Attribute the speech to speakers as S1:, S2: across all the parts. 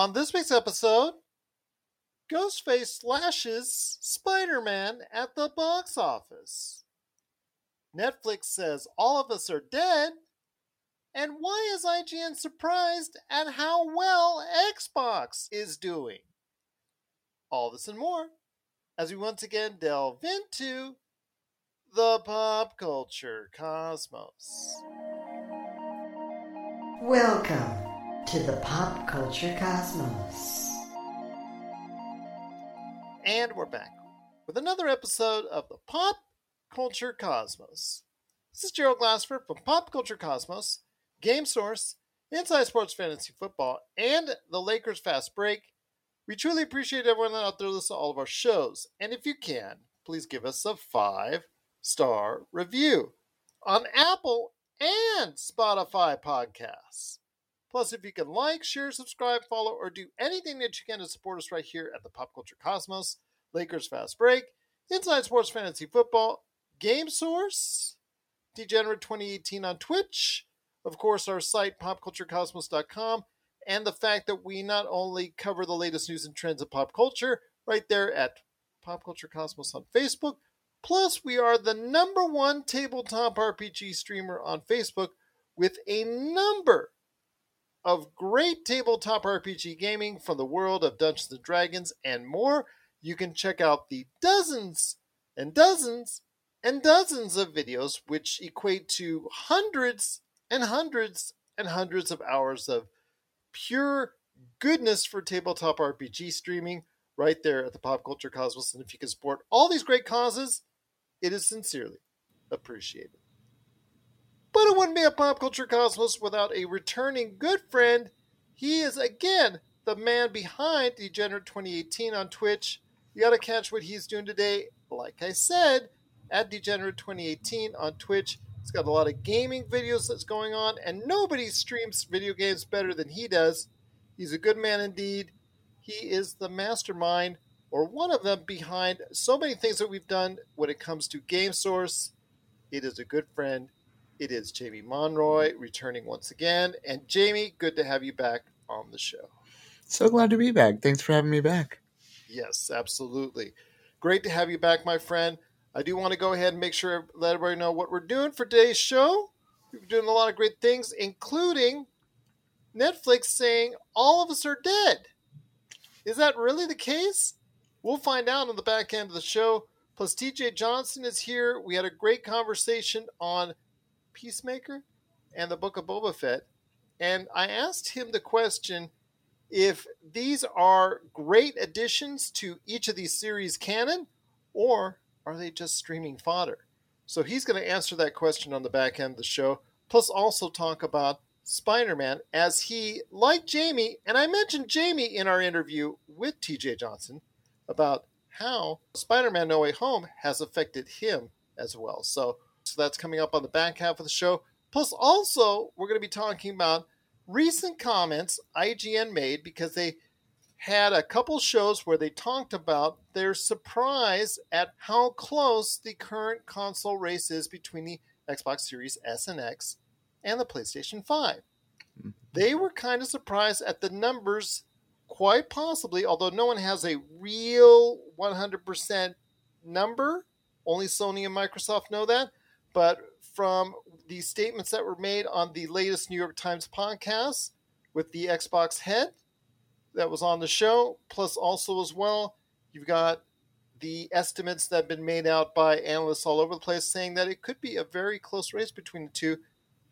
S1: On this week's episode, Ghostface slashes Spider Man at the box office. Netflix says all of us are dead. And why is IGN surprised at how well Xbox is doing? All this and more as we once again delve into the pop culture cosmos.
S2: Welcome to the pop culture cosmos.
S1: And we're back with another episode of the Pop Culture Cosmos. This is Gerald Glassford from Pop Culture Cosmos, Game Source, Inside Sports Fantasy Football, and the Lakers Fast Break. We truly appreciate everyone that out there listening to all of our shows. And if you can, please give us a five star review on Apple and Spotify podcasts. Plus, if you can like, share, subscribe, follow, or do anything that you can to support us right here at the Pop Culture Cosmos, Lakers Fast Break, Inside Sports Fantasy Football, Game Source, Degenerate 2018 on Twitch, of course, our site, popculturecosmos.com, and the fact that we not only cover the latest news and trends of pop culture right there at Pop Culture Cosmos on Facebook, plus we are the number one tabletop RPG streamer on Facebook with a number of great tabletop RPG gaming from the world of Dungeons and Dragons and more. You can check out the dozens and dozens and dozens of videos, which equate to hundreds and hundreds and hundreds of hours of pure goodness for tabletop RPG streaming right there at the Pop Culture Cosmos. And if you can support all these great causes, it is sincerely appreciated. But it wouldn't be a pop culture cosmos without a returning good friend. He is again the man behind Degenerate 2018 on Twitch. You got to catch what he's doing today. Like I said, at Degenerate 2018 on Twitch. He's got a lot of gaming videos that's going on, and nobody streams video games better than he does. He's a good man indeed. He is the mastermind, or one of them, behind so many things that we've done when it comes to Game Source. It is a good friend. It is Jamie Monroy returning once again. And Jamie, good to have you back on the show.
S3: So glad to be back. Thanks for having me back.
S1: Yes, absolutely. Great to have you back, my friend. I do want to go ahead and make sure let everybody know what we're doing for today's show. We're doing a lot of great things, including Netflix saying all of us are dead. Is that really the case? We'll find out on the back end of the show. Plus, TJ Johnson is here. We had a great conversation on Peacemaker and the Book of Boba Fett. And I asked him the question if these are great additions to each of these series canon, or are they just streaming fodder? So he's going to answer that question on the back end of the show, plus also talk about Spider Man as he, like Jamie, and I mentioned Jamie in our interview with TJ Johnson about how Spider Man No Way Home has affected him as well. So, so that's coming up on the back half of the show. Plus, also, we're going to be talking about recent comments IGN made because they had a couple shows where they talked about their surprise at how close the current console race is between the Xbox Series S and X and the PlayStation 5. Mm-hmm. They were kind of surprised at the numbers, quite possibly, although no one has a real 100% number. Only Sony and Microsoft know that. But from the statements that were made on the latest New York Times podcast with the Xbox head, that was on the show. Plus, also as well, you've got the estimates that have been made out by analysts all over the place saying that it could be a very close race between the two.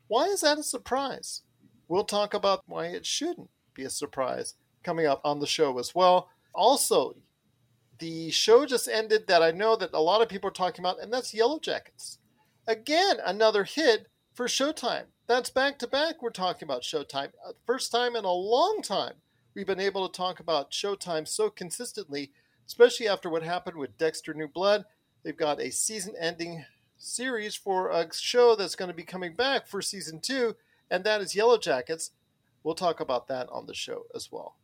S1: Why is that a surprise? We'll talk about why it shouldn't be a surprise coming up on the show as well. Also, the show just ended that I know that a lot of people are talking about, and that's Yellowjackets. Again, another hit for Showtime. That's back to back. We're talking about Showtime. Uh, first time in a long time we've been able to talk about Showtime so consistently, especially after what happened with Dexter New Blood. They've got a season ending series for a show that's going to be coming back for season two, and that is Yellowjackets. We'll talk about that on the show as well.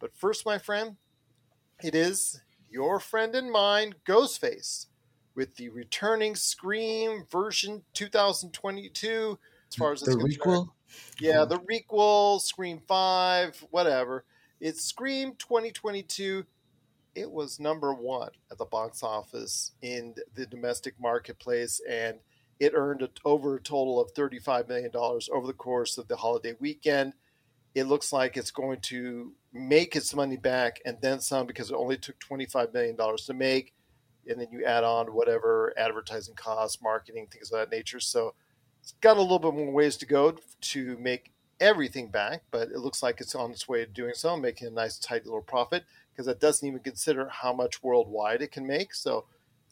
S1: But first, my friend, it is your friend and mine, Ghostface, with the returning Scream version 2022. As far as
S3: the requel,
S1: yeah, oh. the requel, Scream Five, whatever It's Scream 2022. It was number one at the box office in the domestic marketplace, and it earned over a total of $35 million over the course of the holiday weekend. It looks like it's going to make its money back and then some because it only took $25 million to make. And then you add on whatever advertising costs, marketing, things of that nature. So it's got a little bit more ways to go to make everything back, but it looks like it's on its way to doing so, making a nice, tight little profit because it doesn't even consider how much worldwide it can make. So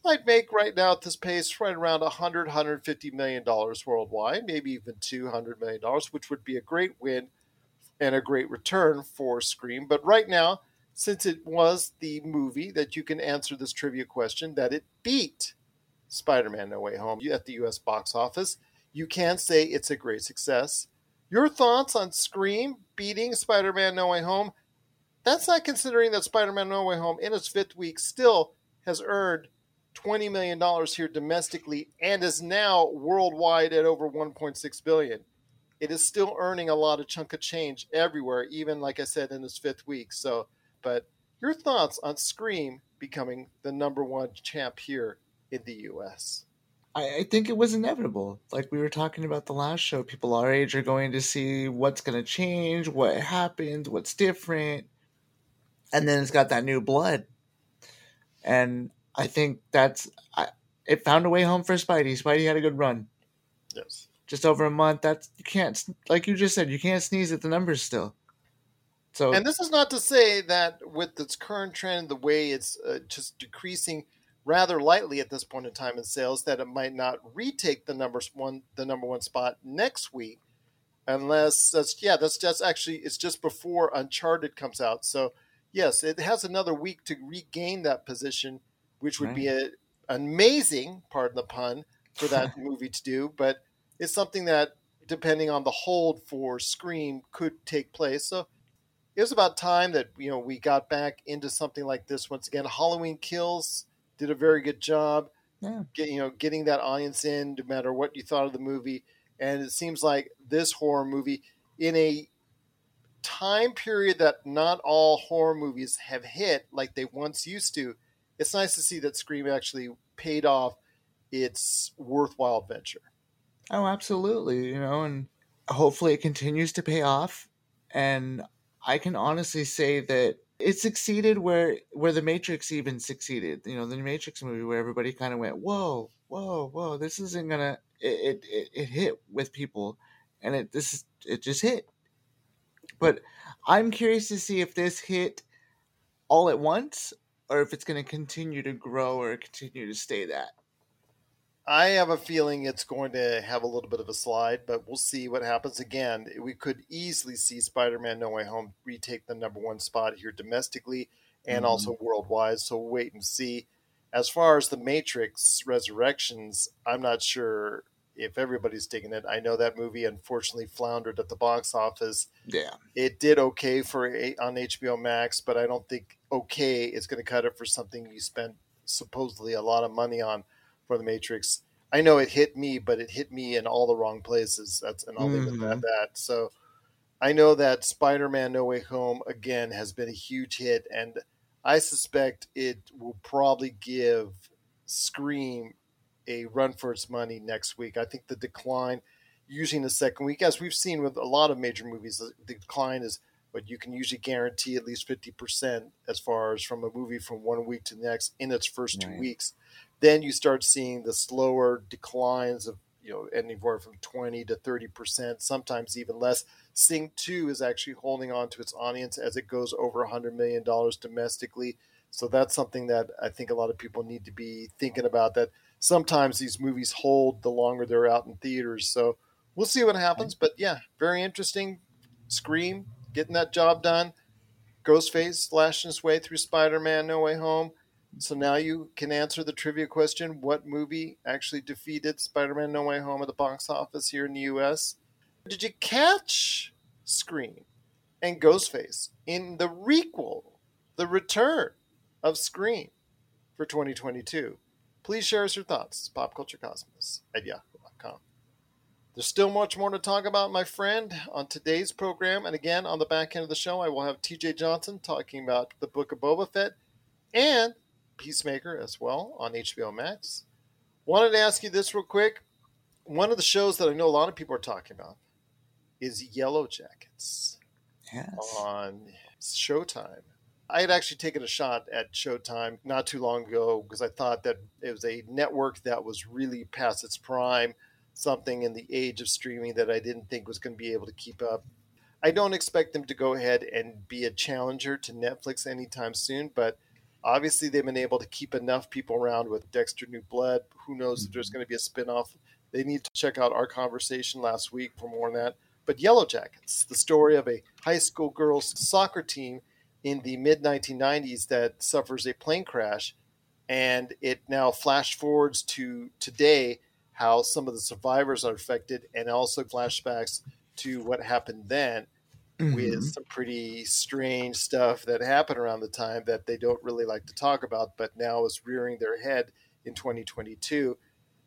S1: might make right now at this pace right around 100 150 million dollars worldwide maybe even 200 million dollars which would be a great win and a great return for scream but right now since it was the movie that you can answer this trivia question that it beat spider-man no way home at the us box office you can say it's a great success your thoughts on scream beating spider-man no way home that's not considering that spider-man no way home in its fifth week still has earned $20 million here domestically and is now worldwide at over 1.6 billion. It is still earning a lot of chunk of change everywhere, even like I said in its fifth week. So, but your thoughts on Scream becoming the number one champ here in the US?
S3: I, I think it was inevitable. Like we were talking about the last show, people our age are going to see what's going to change, what happened, what's different. And then it's got that new blood. And I think that's I, it found a way home for Spidey. Spidey had a good run.
S1: Yes.
S3: Just over a month. That's you can't like you just said you can't sneeze at the numbers still. So
S1: and this is not to say that with its current trend, the way it's uh, just decreasing rather lightly at this point in time in sales, that it might not retake the numbers one the number one spot next week, unless that's yeah that's just actually it's just before Uncharted comes out. So yes, it has another week to regain that position which would right. be a, amazing, pardon the pun, for that movie to do. But it's something that, depending on the hold for Scream, could take place. So it was about time that you know we got back into something like this once again. Halloween Kills did a very good job.
S3: Yeah.
S1: Get, you know, getting that audience in, no matter what you thought of the movie. And it seems like this horror movie, in a time period that not all horror movies have hit like they once used to, it's nice to see that Scream actually paid off its worthwhile venture.
S3: Oh, absolutely. You know, and hopefully it continues to pay off. And I can honestly say that it succeeded where where the Matrix even succeeded. You know, the Matrix movie where everybody kind of went, "Whoa, whoa, whoa! This isn't gonna." It it, it hit with people, and it this it just hit. But I'm curious to see if this hit all at once or if it's going to continue to grow or continue to stay that.
S1: I have a feeling it's going to have a little bit of a slide, but we'll see what happens. Again, we could easily see Spider Man No Way Home retake the number one spot here domestically and mm-hmm. also worldwide. So we'll wait and see. As far as the Matrix Resurrections, I'm not sure if everybody's digging it. I know that movie unfortunately floundered at the box office.
S3: Yeah.
S1: It did okay for on HBO Max, but I don't think okay is going to cut it for something you spent supposedly a lot of money on for the Matrix. I know it hit me, but it hit me in all the wrong places. That's and I'll leave it at mm-hmm. that. So I know that Spider-Man: No Way Home again has been a huge hit, and I suspect it will probably give Scream a run for its money next week. I think the decline, using the second week, as we've seen with a lot of major movies, the decline is but you can usually guarantee at least 50% as far as from a movie from one week to the next in its first right. two weeks. Then you start seeing the slower declines of, you know, anywhere from 20 to 30%, sometimes even less. Sing 2 is actually holding on to its audience as it goes over $100 million domestically. So that's something that I think a lot of people need to be thinking about that sometimes these movies hold the longer they're out in theaters. So we'll see what happens. But yeah, very interesting. Scream, getting that job done. Ghostface slashing his way through Spider Man No Way Home. So now you can answer the trivia question what movie actually defeated Spider Man No Way Home at the box office here in the US? Did you catch Scream and Ghostface in the requel, The Return of Scream for 2022? Please share us your thoughts. Popculturecosmos at yahoo.com. There's still much more to talk about, my friend, on today's program. And again, on the back end of the show, I will have TJ Johnson talking about the Book of Boba Fett and Peacemaker as well on HBO Max. Wanted to ask you this real quick. One of the shows that I know a lot of people are talking about is Yellowjackets
S3: Yes.
S1: on Showtime. I had actually taken a shot at Showtime not too long ago because I thought that it was a network that was really past its prime, something in the age of streaming that I didn't think was going to be able to keep up. I don't expect them to go ahead and be a challenger to Netflix anytime soon, but obviously they've been able to keep enough people around with Dexter New Blood. Who knows if there's mhm. going to be a spinoff? They need to check out our conversation last week for more on that. But Yellowjackets, the story of a high school girls soccer team in the mid 1990s that suffers a plane crash, and it now flash forwards to today how some of the survivors are affected, and also flashbacks to what happened then with
S3: Mhm.
S1: some pretty strange stuff that happened around the time that they don't really like to talk about, but now is rearing their head in 2022.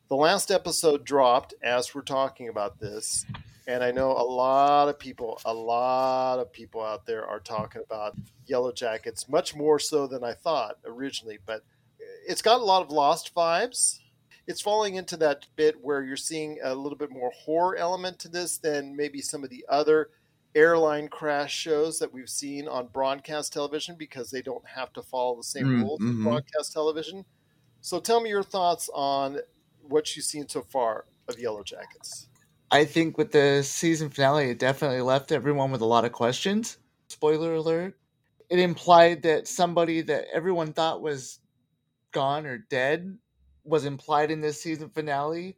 S1: The last episode dropped as we're talking about this, and I know a lot of people, a lot of people out there are talking about Yellowjackets, much more so than I thought originally, but it's got a lot of lost vibes. It's falling into that bit where you're seeing a little bit more horror element to this than maybe some of the other airline crash shows that we've seen on broadcast television because they don't have to follow the same
S3: Mm,
S1: rules as
S3: mhm.
S1: broadcast television. So tell me your thoughts on what you've seen so far of Yellowjackets.
S3: I think with the season finale, it definitely left everyone with a lot of questions. Spoiler alert. It implied that somebody that everyone thought was gone or dead was implied in this season finale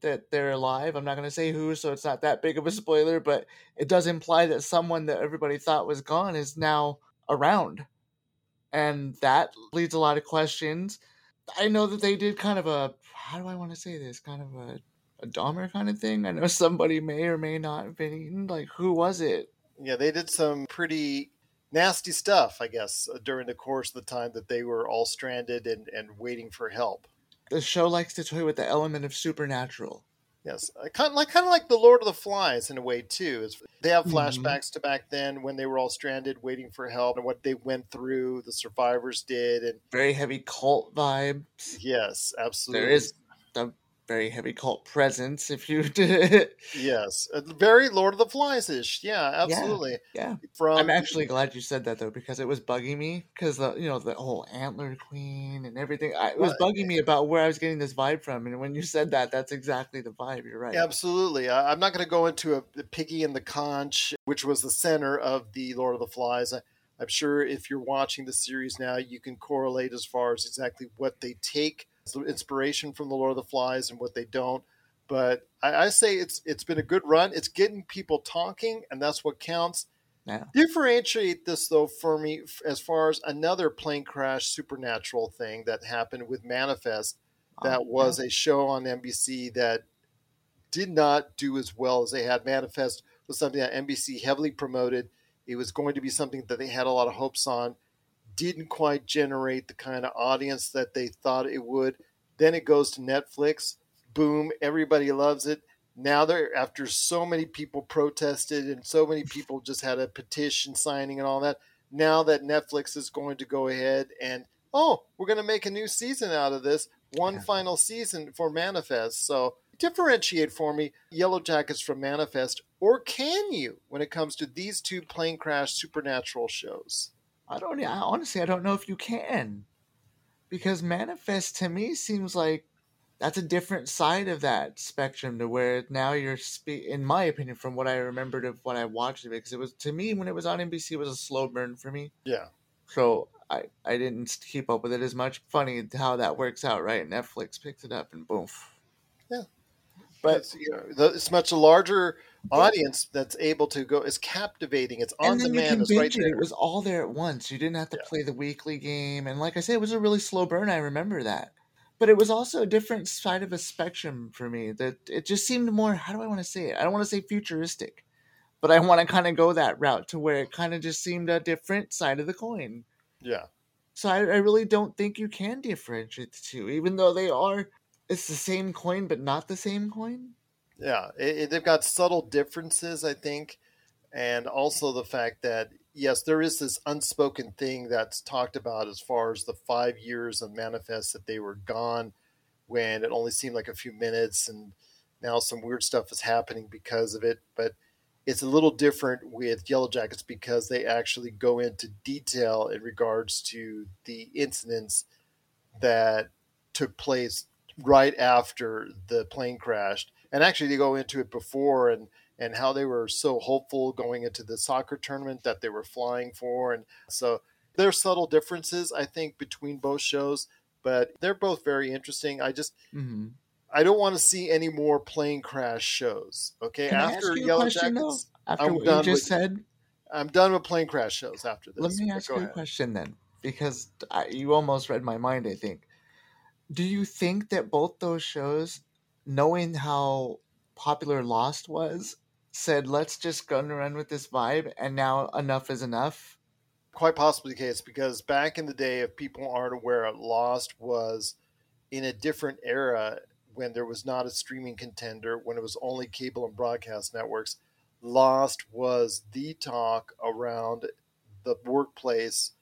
S3: that they're alive. I'm not going to say who, so it's not that big of a spoiler, but it does imply that someone that everybody thought was gone is now around. And that leads a lot of questions. I know that they did kind of a, how do I want to say this? Kind of a a Dahmer kind of thing. I know somebody may or may not have been eaten. Like, who was it?
S1: Yeah, they did some pretty nasty stuff, I guess, during the course of the time that they were all stranded and, and waiting for help.
S3: The show likes to toy with the element of supernatural.
S1: Yes, kind of like kind of like the Lord of the Flies in a way too. Is they have
S3: Mhm.
S1: flashbacks to back then when they were all stranded, waiting for help, and what they went through. The survivors did, and
S3: Very heavy cult vibes.
S1: yes, absolutely,
S3: There is a very heavy cult presence. If you did,
S1: yes, Uh, very Lord of the Flies ish. Yeah, absolutely.
S3: yeah.
S1: From
S3: I'm actually glad you said that though, because it was bugging me. Because the you know the whole antler queen and everything, I, it was bugging me about where I was getting this vibe from. And when you said that, that's exactly the vibe. You're right.
S1: Absolutely. I, I'm not going to go into a, the Piggy and the Conch, which was the center of the Lord of the Flies. I, I'm sure if you're watching the series now, you can correlate as far as exactly what they take inspiration from the Lord of the Flies and what they don't. But I, I say it's it's been a good run. It's getting people talking, and that's what counts.
S3: Yeah.
S1: Differentiate this though for me as far as another plane crash supernatural thing that happened with Manifest oh, that
S3: Oh,
S1: was a show on NBC that did not do as well as they had. Manifest was something that NBC heavily promoted. It was going to be something that they had a lot of hopes on. Didn't quite generate the kind of audience that they thought it would. Then it goes to Netflix. Boom, everybody loves it. Now they're after so many people protested and so many people just had a petition signing and all that. Now that Netflix is going to go ahead and oh, we're going to make a new season out of this, one
S3: Yeah.
S1: final season for Manifest. So differentiate for me Yellowjackets from Manifest, or can you when it comes to these two plane crash supernatural shows?
S3: I don't. I, honestly, I don't know if you can, because manifest to me seems like that's a different side of that spectrum to where now you're spe- in my opinion from what i remembered of what i watched of it because it was to me when it was on nbc it was a slow burn for me
S1: Yeah.
S3: so i i didn't keep up with it as much funny how that works out right netflix picked it up and boom
S1: Yeah.
S3: but
S1: it's, you know, the, it's much a larger audience that's able to go. is captivating. It's on
S3: and then you
S1: demand.
S3: can
S1: It's right
S3: it. It was all there at once. You didn't have to
S1: Yeah.
S3: play the weekly game, and like I said, it was a really slow burn. I remember that, but it was also a different side of a spectrum for me. That it just seemed more. How do I want to say it? I don't want to say futuristic, but I want to kind of go that route to where it kind of just seemed a different side of the coin.
S1: Yeah.
S3: So I, I really don't think you can differentiate the two, even though they are. It's the same coin, but not the same coin.
S1: Yeah, it, it- they've got subtle differences, I think, and also the fact that yes, there is this unspoken thing that's talked about as far as the five years of manifest that they were gone when it only seemed like a few minutes, and now some weird stuff is happening because of it. But it's a little different with Yellowjackets because they actually go into detail in regards to the incidents that took place right after the plane crashed and actually they go into it before and and how they were so hopeful going into the soccer tournament that they were flying for and so there's subtle differences i think between both shows but they're both very interesting i just
S3: hmm
S1: i don't want to see any more plane crash shows okay
S3: Can
S1: after
S3: ask you a
S1: yellow
S3: question, though? After
S1: I'm
S3: what
S1: done
S3: you just
S1: with-
S3: said,
S1: i'm done with plane crash shows after this
S3: let me ask you a question then, because I, you almost read my mind. I think. Do you think that both those shows, knowing how popular Lost was, said let's just go and run with this vibe, and now enough is enough?
S1: quite possibly the case because back in the day, if people aren't aware, Lost was in a different era when there was not a streaming contender, when it was only cable and broadcast networks. Lost was the talk around the workplace.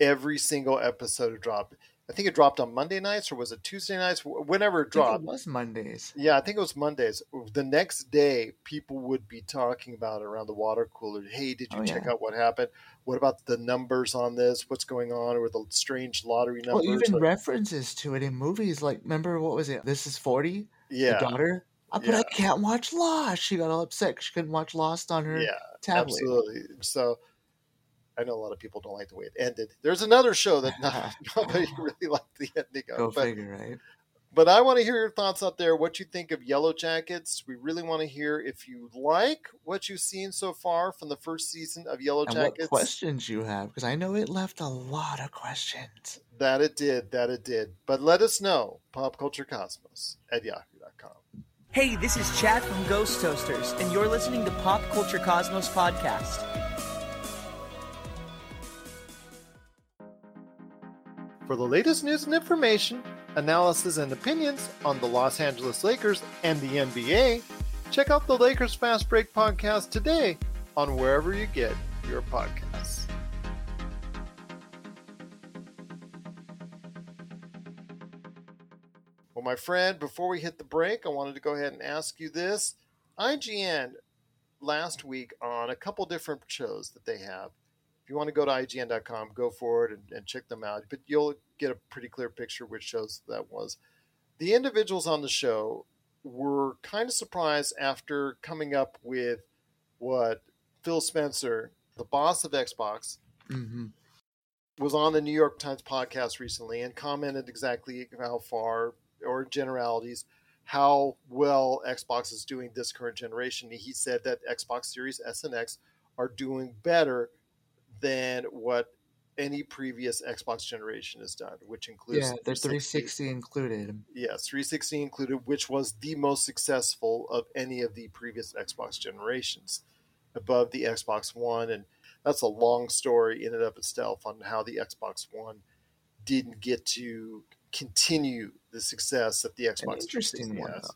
S1: Every single episode dropped. I think it dropped on Monday nights or was it Tuesday nights? Whenever it dropped,
S3: it was Mondays.
S1: yeah, I think it was Mondays. The next day, people would be talking about it around the water cooler. Hey, did you
S3: Oh,
S1: check
S3: yeah.
S1: out what happened? What about the numbers on this? What's going on? Or the strange lottery numbers?
S3: Well, even
S1: Like-
S3: references to it in movies. Like, remember what was it? This is forty.
S1: yeah,
S3: daughter. I but
S1: Yeah.
S3: I can't watch Lost. She got all upset. She couldn't watch Lost on her
S1: yeah,
S3: tablet.
S1: absolutely. So, I know a lot of people don't like the way it ended. There's another show that not, nobody really liked the ending
S3: Go
S1: of, but
S3: figure, right?
S1: But I want to hear your thoughts out there. What you think of Yellowjackets? We really want to hear if you like what you've seen so far from the first season of Yellow
S3: And
S1: Jackets.
S3: what questions you have? Because I know it left a lot of questions.
S1: That it did, that it did. But let us know. Popculturecosmos at yahoo.com.
S4: Hey, this is Chad from Ghost Toasters, and you're listening to Pop Culture Cosmos Podcast.
S1: For the latest news and information, analysis and opinions on the Los Angeles Lakers and the NBA, check out the Lakers Fast Break podcast today on wherever you get your podcasts. Well, my friend, before we hit the break, I wanted to go ahead and ask you this. IGN last week on a couple different shows that they have. If you want to go to IGN.com, go for it and, and check them out. But you'll get a pretty clear picture which shows that was. The individuals on the show were kind of surprised after coming up with what Phil Spencer, the boss of Xbox,
S3: Mm-hmm.
S1: was on the New York Times podcast recently and commented exactly how far, or generalities, how well Xbox is doing this current generation. He said that Xbox Series S and X are doing better than what any previous Xbox generation has done, which includes
S3: Yeah, the 360 included.
S1: Yes, 360 included, which was the most successful of any of the previous Xbox generations, above the Xbox One, and that's a long story in and of itself on how the Xbox One didn't get to continue the success that the
S3: An
S1: Xbox
S3: interesting one.
S1: has.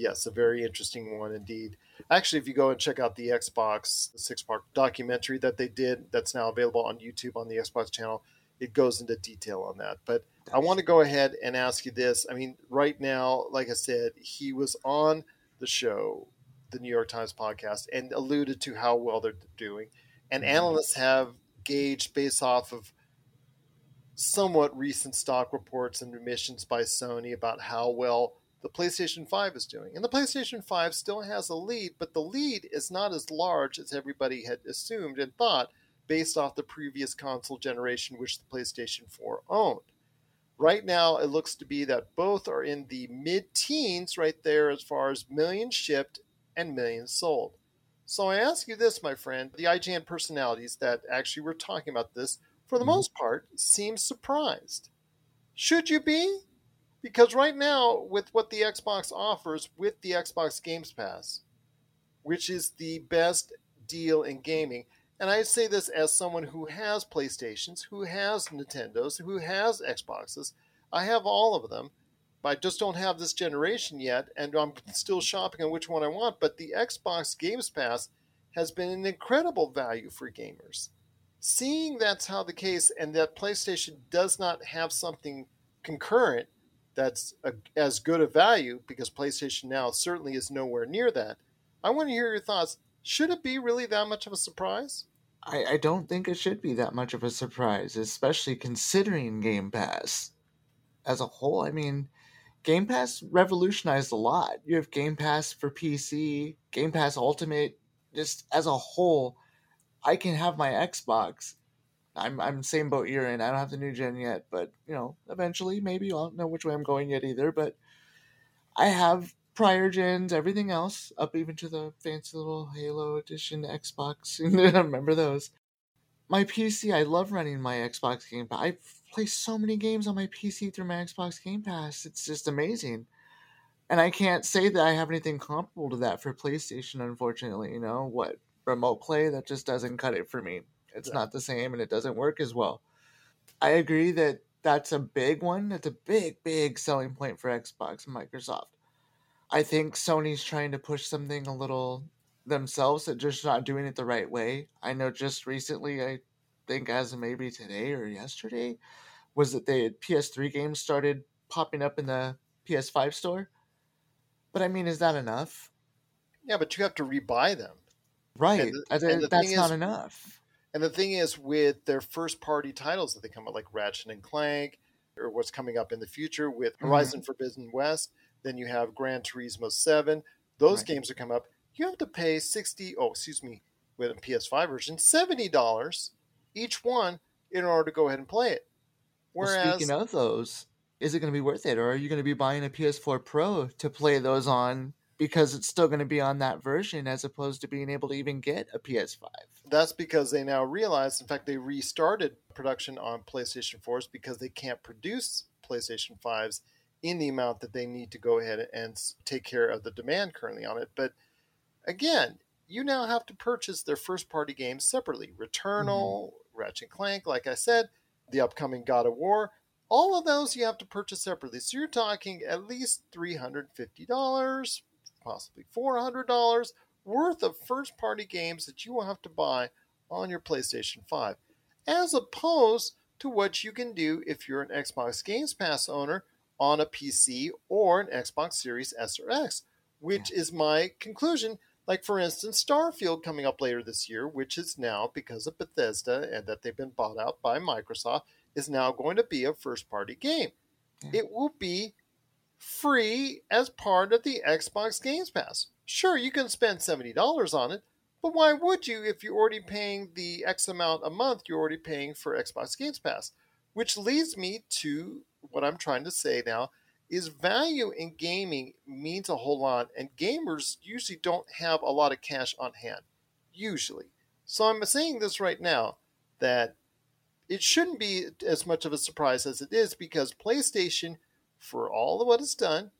S1: Yes, a very interesting one indeed. Actually, if you go and check out the Xbox six part documentary that they did, that's now available on YouTube on the Xbox channel, it goes into detail on that. But I want to go ahead and ask you this. I mean, right now, like I said, he was on the show, the New York Times podcast, and alluded to how well they're doing. And
S3: Mhm.
S1: analysts have gauged based off of somewhat recent stock reports and emissions by Sony about how well the PlayStation 5 is doing. And the PlayStation 5 still has a lead, but the lead is not as large as everybody had assumed and thought based off the previous console generation, which the PlayStation 4 owned. Right now, it looks to be that both are in the mid teens right there as far as millions shipped and millions sold. So I ask you this, my friend the IGN personalities that actually were talking about this, for the
S3: Mhm.
S1: most part, seem surprised. Should you be? Because right now, with what the Xbox offers with the Xbox Games Pass, which is the best deal in gaming, and I say this as someone who has PlayStations, who has Nintendos, who has Xboxes, I have all of them. But I just don't have this generation yet, and I'm still shopping on which one I want. But the Xbox Games Pass has been an incredible value for gamers. Seeing that's how the case, and that PlayStation does not have something concurrent that's a, as good a value, because PlayStation Now certainly is nowhere near that. I want to hear your thoughts. Should it be really that much of a surprise?
S3: I, I don't think it should be that much of a surprise, especially considering Game Pass as a whole. I mean, Game Pass revolutionized a lot. You have Game Pass for PC, Game Pass Ultimate, just as a whole. I can have my Xbox. I'm I'm same boat you're in. I don't have the new gen yet, but you know, eventually maybe I don't know which way I'm going yet either. But I have prior gens, everything else, up even to the fancy little Halo Edition Xbox. Remember those? My PC, I love running my Xbox Game Pass. I play so many games on my PC through my Xbox Game Pass. It's just amazing. And I can't say that I have anything comparable to that for PlayStation, unfortunately. You know, what remote play, that just doesn't cut it for me. It's
S1: Yeah.
S3: not the same and it doesn't work as well. I agree that that's a big one. That's a big, big selling point for Xbox and Microsoft. I think Sony's trying to push something a little themselves that just not doing it the right way. I know just recently, I think as of maybe today or yesterday, was that they PS3 games started popping up in the PS5 store. But I mean, is that enough?
S1: Yeah, but you have to rebuy them.
S3: Right.
S1: the-
S3: I
S1: and the
S3: that's not
S1: is-
S3: enough.
S1: And the thing is, with their first party titles that they come out, like Ratchet and Clank, or what's coming up in the future with
S3: Mhm.
S1: Horizon Forbidden West, then you have Gran Turismo 7. Those
S3: Right.
S1: games are come up. You have to pay 60, oh, excuse me, with a PS5 version, $70 each one in order to go ahead and play it.
S3: Well,
S1: Whereas,
S3: speaking of those, is it going to be worth it, or are you going to be buying a PS4 Pro to play those on because it's still going to be on that version as opposed to being able to even get a PS5?
S1: that's because they now realize, in fact, they restarted production on PlayStation 4s because they can't produce PlayStation 5s in the amount that they need to go ahead and take care of the demand currently on it. But again, you now have to purchase their first party games separately. Returnal, mm-hmm. Ratchet and Clank, like I said, the upcoming God of War, all of those you have to purchase separately. So you're talking at least $350, possibly $400 worth of first party games that you will have to buy on your PlayStation 5, as opposed to what you can do if you're an Xbox Games Pass owner on a PC or an Xbox Series S or X, which is my conclusion. Like, for instance, Starfield coming up later this year, which is now, because of Bethesda and that they've been bought out by Microsoft, is now going to be a first party game.
S3: Yeah.
S1: It will be free as part of the Xbox Games Pass. Sure, you can spend $70 on it, but why would you if you're already paying the X amount a month you're already paying for Xbox Games Pass? Which leads me to what I'm trying to say now is value in gaming means a whole lot and gamers usually don't have a lot of cash on hand usually. So I'm saying this right now that it shouldn't be as much of a surprise as it is because PlayStation for all of what it's done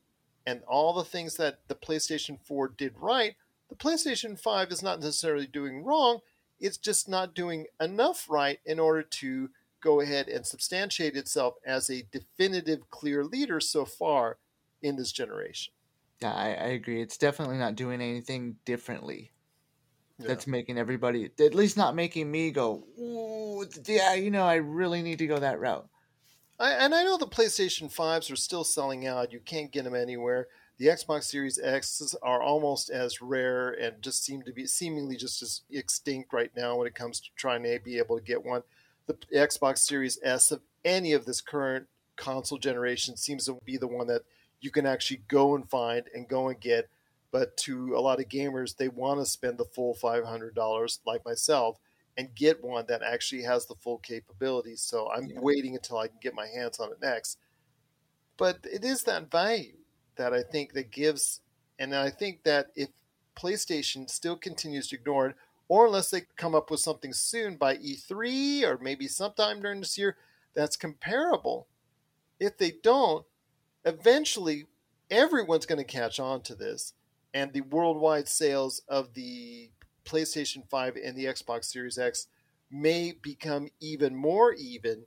S1: and all the things that the PlayStation 4 did right, the PlayStation 5 is not necessarily doing wrong. It's just not doing enough right in order to go ahead and substantiate itself as a definitive, clear leader so far in this generation.
S3: Yeah, I, I agree. It's definitely not doing anything differently. That's making everybody, at least not making me go, ooh, yeah, you know, I really need to go that route.
S1: I, and I know the PlayStation 5s are still selling out. You can't get them anywhere. The Xbox Series X's are almost as rare and just seem to be seemingly just as extinct right now when it comes to trying to be able to get one. The Xbox Series S of any of this current console generation seems to be the one that you can actually go and find and go and get. But to a lot of gamers, they want to spend the full $500, like myself, and get one that actually has the full capabilities. So I'm
S3: Yeah.
S1: waiting until I can get my hands on it next. But it is that value that I think that gives, and I think that if PlayStation still continues to ignore it, or unless they come up with something soon by E3 or maybe sometime during this year that's comparable, if they don't, eventually everyone's going to catch on to this, and the worldwide sales of the PlayStation 5 and the Xbox Series X may become even more even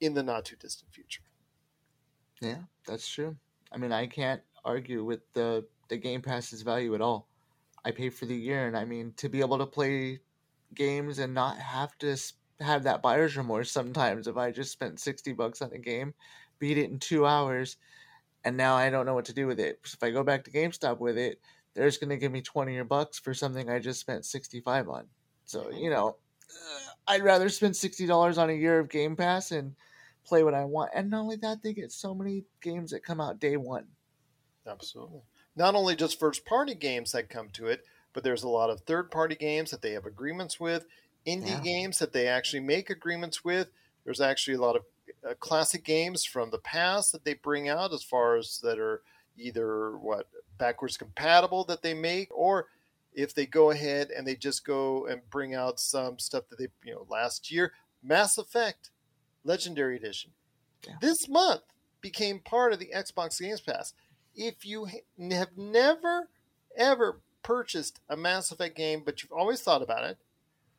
S1: in the not too distant future.
S3: Yeah, that's true. I mean, I can't argue with the the Game Pass's value at all. I pay for the year, and I mean to be able to play games and not have to have that buyer's remorse sometimes if I just spent sixty bucks on a game, beat it in two hours, and now I don't know what to do with it. If I go back to GameStop with it, they're just gonna give me twenty or bucks for something I just spent sixty five on. So you know, uh, I'd rather spend sixty dollars on a year of Game Pass and play what I want. And not only that, they get so many games that come out day one.
S1: Absolutely. Not only just first party games that come to it, but there's a lot of third party games that they have agreements with, indie
S3: Yeah.
S1: games that they actually make agreements with. There's actually a lot of uh, classic games from the past that they bring out as far as that are either what backwards compatible that they make or if they go ahead and they just go and bring out some stuff that they you know last year Mass Effect Legendary Edition
S3: Yeah.
S1: this month became part of the Xbox Games Pass if you have never ever purchased a Mass Effect game, but you've always thought about it,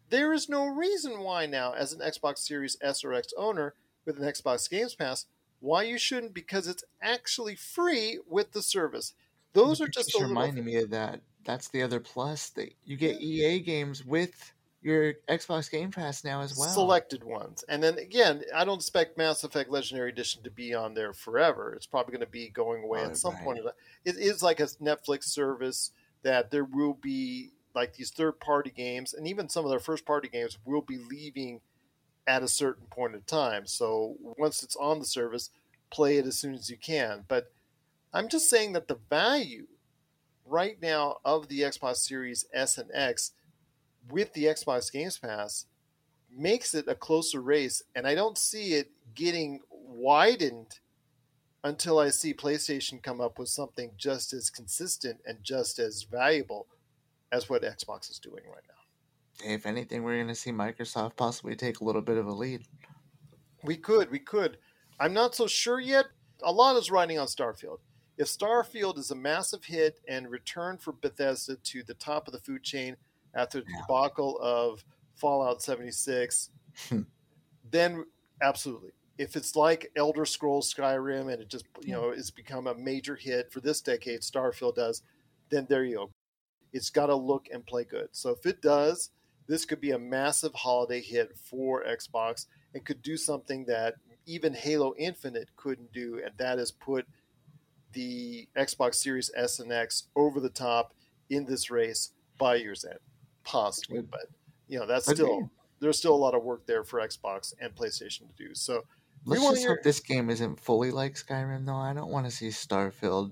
S1: there is no reason why now, as an Xbox Series S or X owner with an Xbox Games Pass, why you shouldn't because it's actually free with the service. Those are just
S3: reminding me of that. That's the other plus that you get EA games with your Xbox Game Pass now as well.
S1: selected ones. And then again, I don't expect Mass Effect Legendary Edition to be on there forever. It's probably going to be going away
S3: Oh,
S1: at some
S3: right.
S1: point. It is like a Netflix service that there will be like these third party games, and even some of their first party games will be leaving at a certain point in time. So once it's on the service, play it as soon as you can. But I'm just saying that the value right now of the Xbox Series S and X with the Xbox Games Pass makes it a closer race, and I don't see it getting widened until I see PlayStation come up with something just as consistent and just as valuable as what Xbox is doing right now.
S3: If anything, we're going to see Microsoft possibly take a little bit of a lead.
S1: We could, we could. I'm not so sure yet. A lot is riding on Starfield. If Starfield is a massive hit and return for Bethesda to the top of the food chain after the
S3: Yeah.
S1: debacle of Fallout 76, hmm. then absolutely. If it's like Elder Scrolls Skyrim and it just you hmm. know it's become a major hit for this decade, Starfield does, then there you go. It's got to look and play good. So if it does, this could be a massive holiday hit for Xbox and could do something that even Halo Infinite couldn't do, and that is put the Xbox Series S and X over the top in this race by year's end, possibly. But you know that's still there's still a lot of work there for Xbox and PlayStation to do. So
S3: Let's just
S1: hear-
S3: hope this game isn't fully like Skyrim, though. I don't want to see Starfield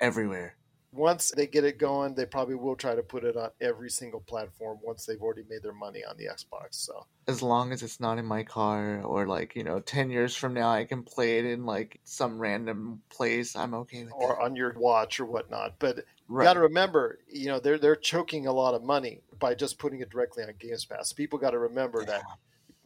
S3: everywhere.
S1: Once they get it going, they probably will try to put it on every single platform once they've already made their money on the Xbox. So
S3: As long as it's not in my car or like, you know, 10 years from now I can play it in like some random place, I'm okay with
S1: or
S3: that.
S1: Or on your watch or whatnot. But you got to remember, you know, they're they're choking a lot of money by just putting it directly on Games Pass. People got to remember that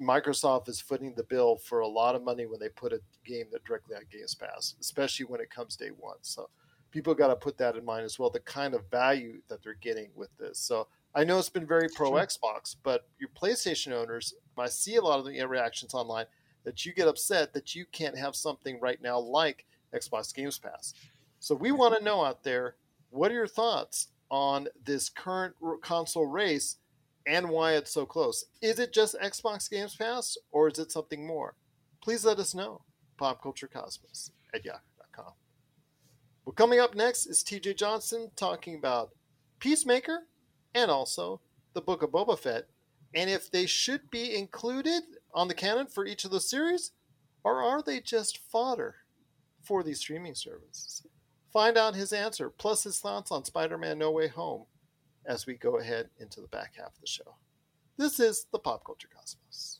S1: Microsoft is footing the bill for a lot of money when they put a game that directly on Games Pass, especially when it comes day one. So people got to put that in mind as well. The kind of value that they're getting with this. So I know it's been very pro
S3: Sure.
S1: Xbox, but your PlayStation owners, I see a lot of the reactions online that you get upset that you can't have something right now like Xbox Games Pass. So we want to know out there, what are your thoughts on this current console race and why it's so close? Is it just Xbox Games Pass or is it something more? Please let us know. PopCultureCosmos at yahoo.com. Well, coming up next is TJ Johnson talking about Peacemaker and also the Book of Boba Fett and if they should be included on the canon for each of the series or are they just fodder for these streaming services? Find out his answer, plus his thoughts on Spider Man No Way Home as we go ahead into the back half of the show. This is the Pop Culture Cosmos.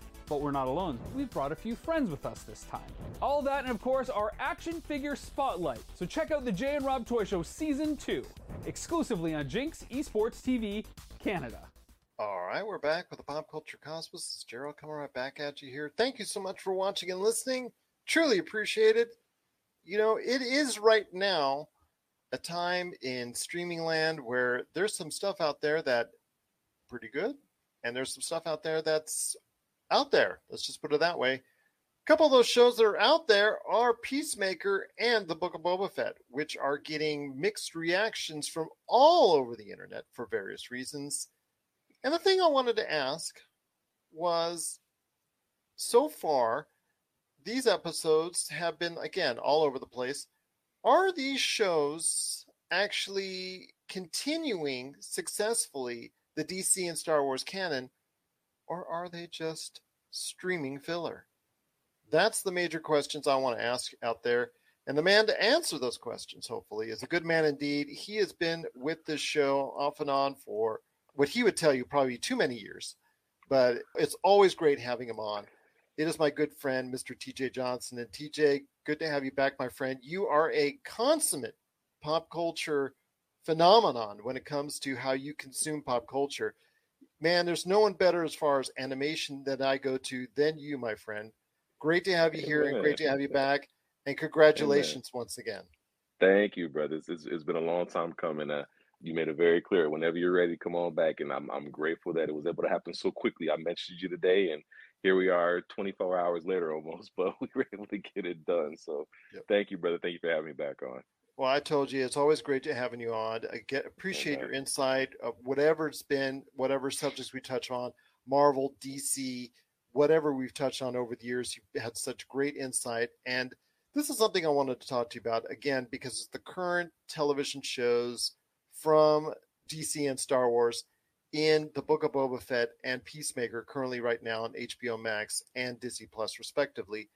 S5: But we're not alone. We've brought a few friends with us this time. All that, and of course, our action figure spotlight. So check out the Jay and Rob Toy Show season two, exclusively on Jinx Esports TV Canada.
S1: All right, we're back with the Pop Culture Cosmos. Is Gerald coming right back at you here. Thank you so much for watching and listening. Truly appreciate it. You know, it is right now a time in streaming land where there's some stuff out there that pretty good, and there's some stuff out there that's out there. Let's just put it that way. A couple of those shows that are out there are Peacemaker and the Book of Boba Fett, which are getting mixed reactions from all over the internet for various reasons. And the thing I wanted to ask was so far, these episodes have been, again, all over the place. Are these shows actually continuing successfully the DC and Star Wars canon, or are they just streaming filler? That's the major questions I want to ask out there. And the man to answer those questions, hopefully, is a good man indeed. He has been with this show off and on for what he would tell you probably too many years, but it's always great having him on. It is my good friend, Mr. TJ Johnson. And TJ, good to have you back, my friend. You are a consummate pop culture phenomenon when it comes to how you consume pop culture. Man, there's no one better as far as animation that I go to than you, my friend. Great to have you here and great to have you back. And congratulations Amen. once again.
S6: Thank you, brothers. It's, it's been a long time coming. Uh, you made it very clear. Whenever you're ready, come on back. And I'm I'm grateful that it was able to happen so quickly. I mentioned you today, and here we are, 24 hours later almost, but we were able to get it done. So yep. thank you, brother. Thank you for having me back on.
S1: Well, I told you it's always great to having you on. I get appreciate your insight of whatever it's been, whatever subjects we touch on, Marvel, DC, whatever we've touched on over the years. You've had such great insight and this is something I wanted to talk to you about again because it's the current television shows from DC and Star Wars in the Book of Boba Fett and Peacemaker currently right now on HBO Max and Disney Plus respectively.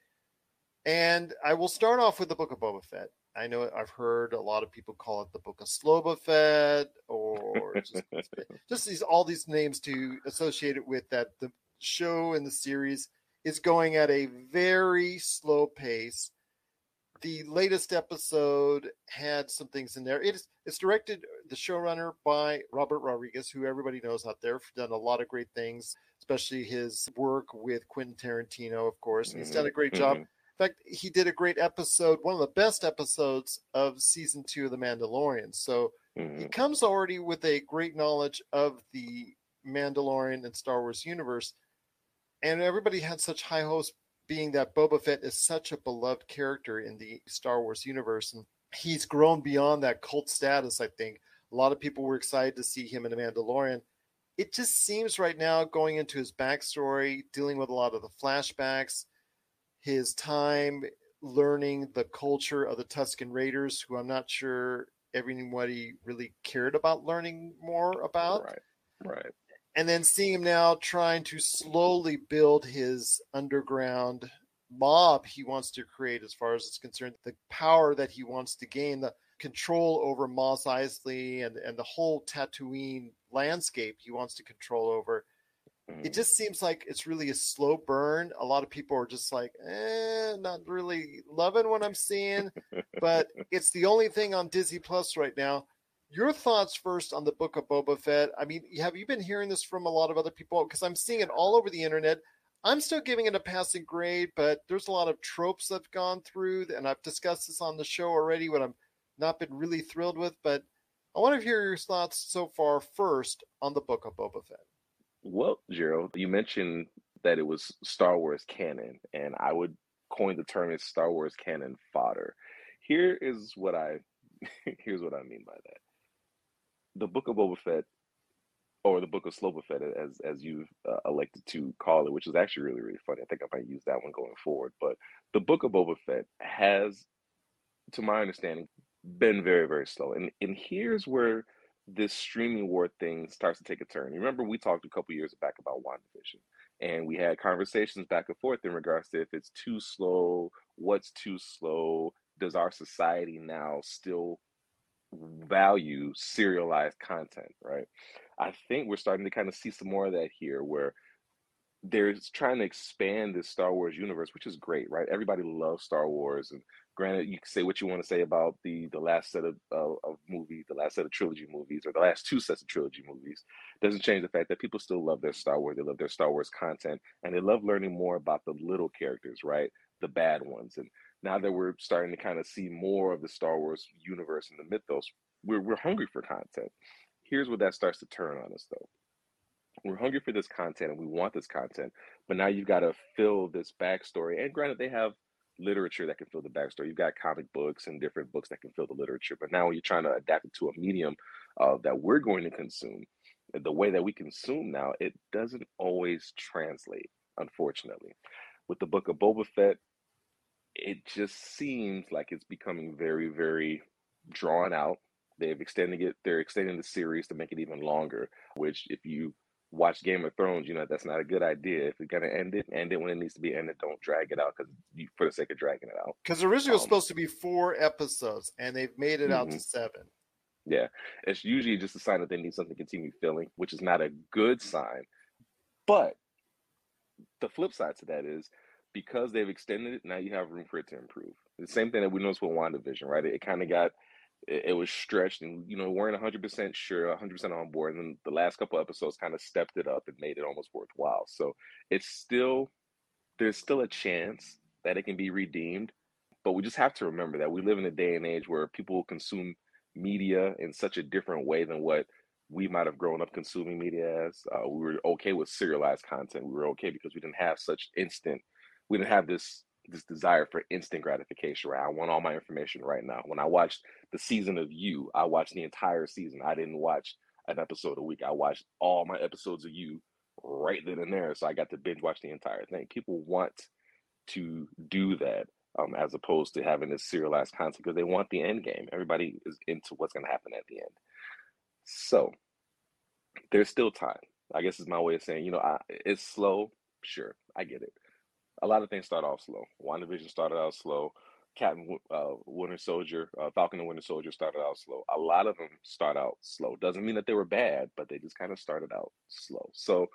S1: And I will start off with the Book of Boba Fett. I know I've heard a lot of people call it the Book of Sloba Fett or just, just these all these names to associate it with that the show and the series is going at a very slow pace the latest episode had some things in there. It's it's directed the showrunner by Robert Rodriguez, who everybody knows out there, done a lot of great things, especially his work with Quentin Tarantino, of course. And he's done a great mm-hmm. job. In fact, he did a great episode, one of the best episodes of season two of The Mandalorian. So mm-hmm. he comes already with a great knowledge of the Mandalorian and Star Wars universe. And everybody had such high hopes being that Boba Fett is such a beloved character in the Star Wars universe, and he's grown beyond that cult status. I think a lot of people were excited to see him in The Mandalorian. It just seems right now, going into his backstory, dealing with a lot of the flashbacks, his time learning the culture of the Tusken Raiders, who I'm not sure everybody really cared about learning more about.
S6: Right. Right
S1: and then seeing him now trying to slowly build his underground mob he wants to create as far as it's concerned the power that he wants to gain the control over Mos Eisley and and the whole Tatooine landscape he wants to control over it mm. just seems like it's really a slow burn. A lot of people are just like, eh, not really loving what I'm seeing, but it's the only thing on Disney Plus right now your thoughts first on the book of Boba Fett. I mean, have you been hearing this from a lot of other people? Because I'm seeing it all over the internet. I'm still giving it a passing grade, but there's a lot of tropes I've gone through, and I've discussed this on the show already. What I'm not been really thrilled with, but I want to hear your thoughts so far first on the book of Boba Fett.
S6: Well, Gerald, you mentioned that it was Star Wars canon, and I would coin the term as Star Wars canon fodder. Here is what I here's what I mean by that the Book of Boba Fett, or the Book of Sloba Fett, as as you've uh, elected to call it, which is actually really really funny. I think I might use that one going forward. But the Book of Boba Fett has, to my understanding, been very very slow. And and here's where this streaming war thing starts to take a turn. Remember, we talked a couple years back about WandaVision, and we had conversations back and forth in regards to if it's too slow, what's too slow, does our society now still value serialized content, right? I think we're starting to kind of see some more of that here where they're trying to expand this Star Wars universe, which is great, right? Everybody loves Star Wars and Granted, you can say what you want to say about the the last set of uh, of movies, the last set of trilogy movies, or the last two sets of trilogy movies. Doesn't change the fact that people still love their Star Wars. They love their Star Wars content, and they love learning more about the little characters, right? The bad ones. And now that we're starting to kind of see more of the Star Wars universe and the mythos, we're we're hungry for content. Here's where that starts to turn on us, though. We're hungry for this content, and we want this content, but now you've got to fill this backstory. And granted, they have literature that can fill the backstory. You've got comic books and different books that can fill the literature. But now when you're trying to adapt it to a medium uh, that we're going to consume, the way that we consume now, it doesn't always translate, unfortunately. With the book of Boba Fett, it just seems like it's becoming very, very drawn out. They've extended it, they're extending the series to make it even longer, which if you watch Game of Thrones, you know that's not a good idea. If you're gonna end it, end it when it needs to be ended. Don't drag it out because you for the sake of dragging it out.
S1: Because originally it was um, supposed to be four episodes, and they've made it mm-hmm. out to mm-hmm. seven.
S6: Yeah, it's usually just a sign that they need something to continue filling, which is not a good sign. But the flip side to that is because they've extended it, now you have room for it to improve. The same thing that we noticed with WandaVision, right? It, it kind of got it, it, was stretched and you know weren't 100% sure 100% on board and then the last couple episodes kind of stepped it up and made it almost worthwhile. So it's still there's still a chance that it can be redeemed but we just have to remember that we live in a day and age where people consume media in such a different way than what we might have grown up consuming media as. Uh, we were okay with serialized content. We were okay because we didn't have such instant we didn't have this this desire for instant gratification, right? I want all my information right now. When I watched the season of You, I watched the entire season. I didn't watch an episode a week. I watched all my episodes of You right then and there. So I got to binge watch the entire thing. People want to do that um, as opposed to having this serialized content because they want the end game. Everybody is into what's going to happen at the end. So there's still time. I guess is my way of saying, you know, I, it's slow. Sure, I get it a lot of things start off slow. WandaVision started out slow. Captain uh, Winter Soldier, uh, Falcon and Winter Soldier started out slow. A lot of them start out slow. Doesn't mean that they were bad, but they just kind of started out slow. So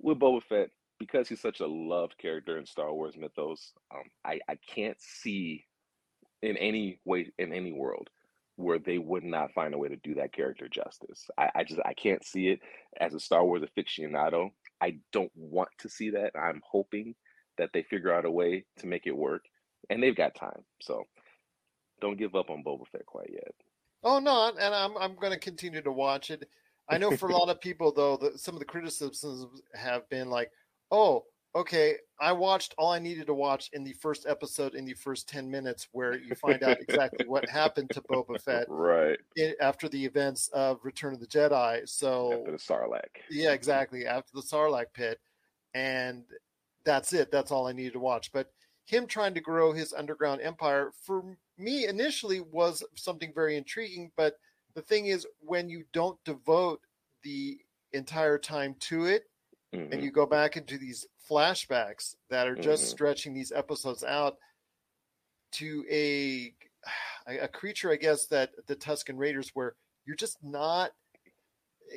S6: with Boba Fett, because he's such a loved character in Star Wars mythos, um, I, I can't see in any way in any world where they would not find a way to do that character justice. I, I just I can't see it as a Star Wars aficionado. I don't want to see that. I'm hoping that they figure out a way to make it work, and they've got time. So don't give up on Boba Fett quite yet.
S1: Oh no, and I'm I'm going to continue to watch it. I know for a lot of people though, that some of the criticisms have been like, "Oh, okay, I watched all I needed to watch in the first episode in the first 10 minutes where you find out exactly what happened to Boba Fett
S6: right
S1: in, after the events of Return of the Jedi. So
S6: after the Sarlacc.
S1: Yeah, exactly, after the Sarlacc pit. And that's it. That's all I needed to watch. But him trying to grow his underground empire for me initially was something very intriguing. But the thing is, when you don't devote the entire time to it, mm-hmm. and you go back into these flashbacks that are just mm-hmm. stretching these episodes out to a a creature, I guess that the Tusken Raiders, where you're just not,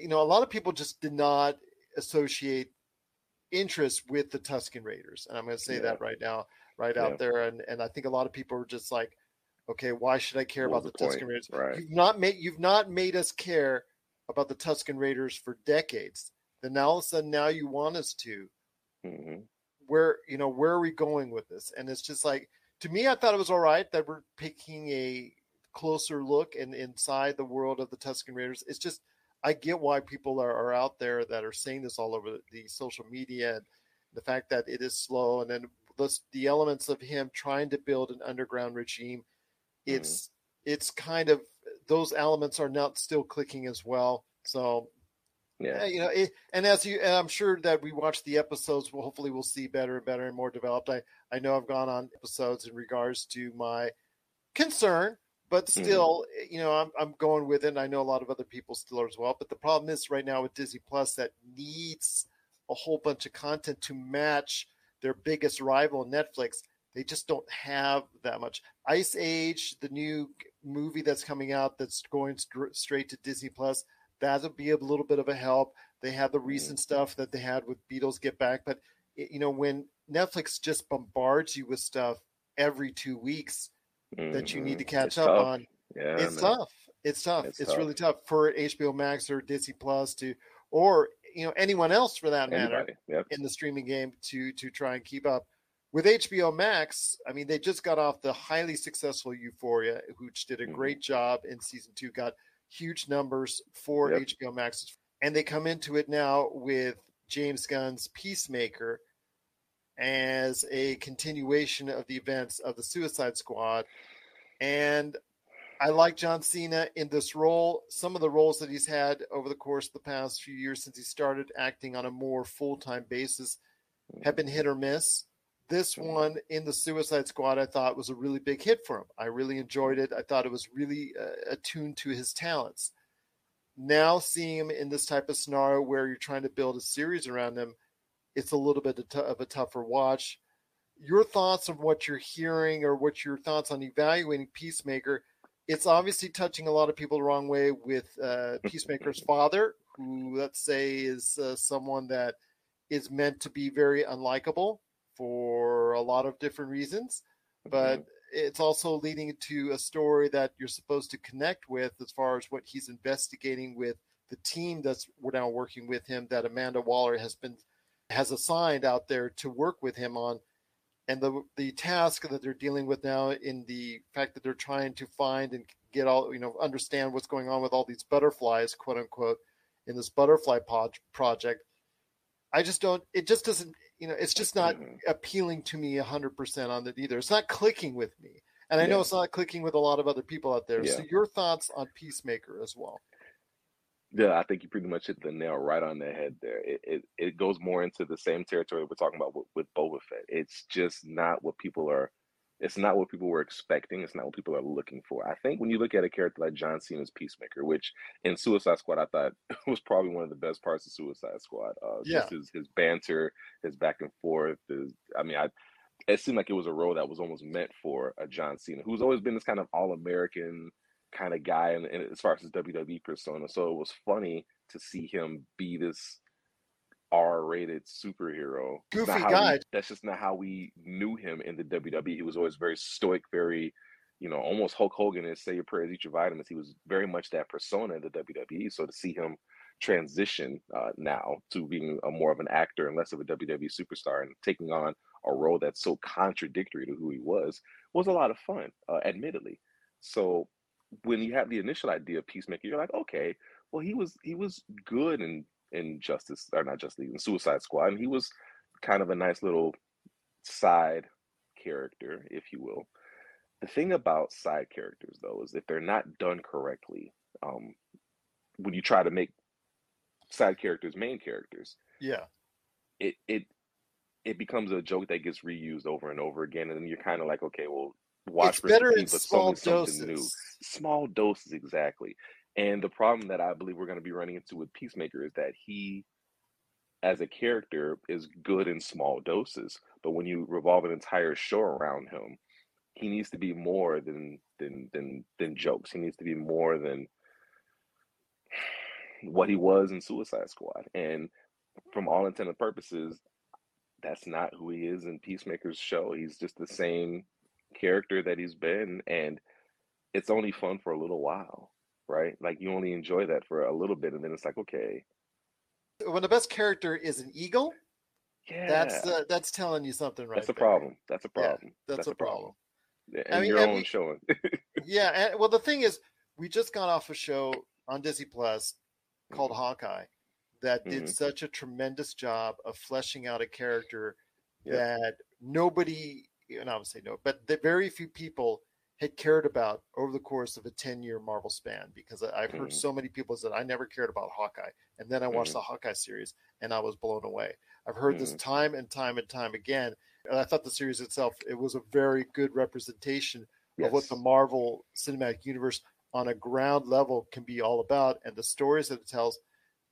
S1: you know, a lot of people just did not associate interest with the Tusken Raiders. And I'm going to say yeah. that right now, right yeah. out there. And and I think a lot of people are just like, okay, why should I care about the, the Tusken Raiders?
S6: Right.
S1: You've not made you've not made us care about the Tusken Raiders for decades. Then all of a sudden now you want us to. Mm-hmm. Where you know where are we going with this? And it's just like to me, I thought it was all right that we're taking a closer look and inside the world of the Tusken Raiders. It's just I get why people are, are out there that are saying this all over the social media and the fact that it is slow and then the, the elements of him trying to build an underground regime mm-hmm. it's mm. it's kind of those elements are not still clicking as well so yeah you know it, and as you and i'm sure that we watch the episodes well hopefully we'll see better and better and more developed i i know i've gone on episodes in regards to my concern but mm-hmm. still, mm-hmm. you know, I'm, I'm going with it. And I know a lot of other people still are as well. But the problem is right now with Disney Plus that needs a whole bunch of content to match their biggest rival, Netflix. They just don't have that much. Ice Age, the new movie that's coming out that's going st- straight to Disney Plus, that'll be a little bit of a help. They have the recent mm-hmm. stuff that they had with Beatles Get Back, but you know when Netflix just bombards you with stuff every two weeks, that you need to
S6: Mhm.
S1: catch
S6: It's
S1: up
S6: tough.
S1: on.
S6: Yeah,
S1: it's
S6: man.
S1: tough. It's tough. It's,
S6: It's tough.
S1: really tough for HBO Max or Disney Plus to, or you know anyone else for that matter
S6: Yep.
S1: in the streaming game to to try and keep up. With HBO Max, I mean, they just got off the highly successful Euphoria, which did a
S6: Mhm.
S1: great job in season two, got huge numbers for
S6: Yep.
S1: HBO Max, and they come into it now with James Gunn's Peacemaker as a continuation of the events of the Suicide Squad. And I like John Cena in this role. Some of the roles that he's had over the course of the past few years since he started acting on a more full time basis have been hit or miss. This one in the Suicide Squad, I thought was a really big hit for him. I really enjoyed it. I thought it was really uh, attuned to his talents. Now seeing him in this type of scenario where you're trying to build a series around him, it's a little bit of, a tougher watch. Your thoughts on what you're hearing, or what your thoughts on evaluating Peacemaker? It's obviously touching a lot of people the wrong way with uh, Peacemaker's father, who let's say is uh, someone that is meant to be very unlikable for a lot of different reasons, but it's also leading to a story that you're supposed to connect with as far as what he's investigating with the team that's we're now working with him that Amanda Waller has been has assigned out there to work with him on and the the task that they're dealing with now in the fact that they're trying to find and get all you know understand what's going on with all these butterflies quote unquote in this butterfly pod project i just don't it just doesn't you know it's just not
S6: Mhm.
S1: appealing to me 100% on it either. It's not clicking with me and i know it's not clicking with a lot of other people out there. So your thoughts on peacemaker as well
S6: Yeah, I think you pretty much hit the nail right on the head there. It it, it goes more into the same territory we're talking about with, with Boba Fett. It's just not what people are. It's not what people were expecting. It's not what people are looking for. I think when you look at a character like John Cena's Peacemaker, which in Suicide Squad I thought was probably one of the best parts of Suicide Squad. Uh, Just his his banter, his back and forth. His, I mean, I it seemed like it was a role that was almost meant for a John Cena, who's always been this kind of all American kind of guy and, and as far as his WWE persona. So it was funny to see him be this R-rated superhero.
S1: Goofy guy.
S6: we- that's just not how we knew him in the WWE. He was always very stoic, very, you know, almost Hulk Hogan is say your prayers, eat your vitamins. He was very much that persona in the WWE. So to see him transition uh, now to being a more of an actor and less of a WWE superstar and taking on a role that's so contradictory to who he was was a lot of fun, uh, admittedly. So when you have the initial idea of Peacemaker, you're like, okay, well, he was he was good in in Justice or not Justice League, in Suicide Squad, and he was kind of a nice little side character, if you will. The thing about side characters, though, is if they're not done correctly, um, when you try to make side characters main characters,
S1: yeah
S6: it it it becomes a joke that gets reused over and over again, and then you're kind of like, okay, well, watch
S1: it's better in
S6: but
S1: small
S6: something new.
S1: doses.
S6: Small doses exactly. And the problem that i believe we're going to be running into with peacemaker is that he as a character is good in small doses but when you revolve an entire show around him he needs to be more than than than than jokes. He needs to be more than what he was in suicide squad. And from all intended purposes that's not who he is in peacemaker's show. He's just the same character that he's been and it's only fun for a little while, right? Like you only enjoy that for a little bit, and then it's like, okay,
S1: when the best character is an eagle
S6: yeah,
S1: that's uh, that's telling you something right
S6: that's a
S1: there.
S6: problem. That's a
S1: Yeah,
S6: problem.
S1: that's a problem.
S6: Yeah,
S1: I
S6: And
S1: mean,
S6: your own
S1: we-
S6: showing.
S1: yeah and, well the thing is we just got off a show on disney plus called
S6: Mm-hmm.
S1: hawkeye that did
S6: Mhm.
S1: such a tremendous job of fleshing out a character
S6: Yeah.
S1: that nobody and i would say no but that very few people had cared about over the course of a 10 year marvel span because i've heard
S6: Mhm.
S1: so many people say i never cared about hawkeye and then i watched
S6: Mhm.
S1: the hawkeye series and i was blown away i've heard this
S6: Mhm.
S1: time and time and time again and i thought the series itself it was a very good representation of what the Marvel Cinematic Universe on a ground level can be all about and the stories that it tells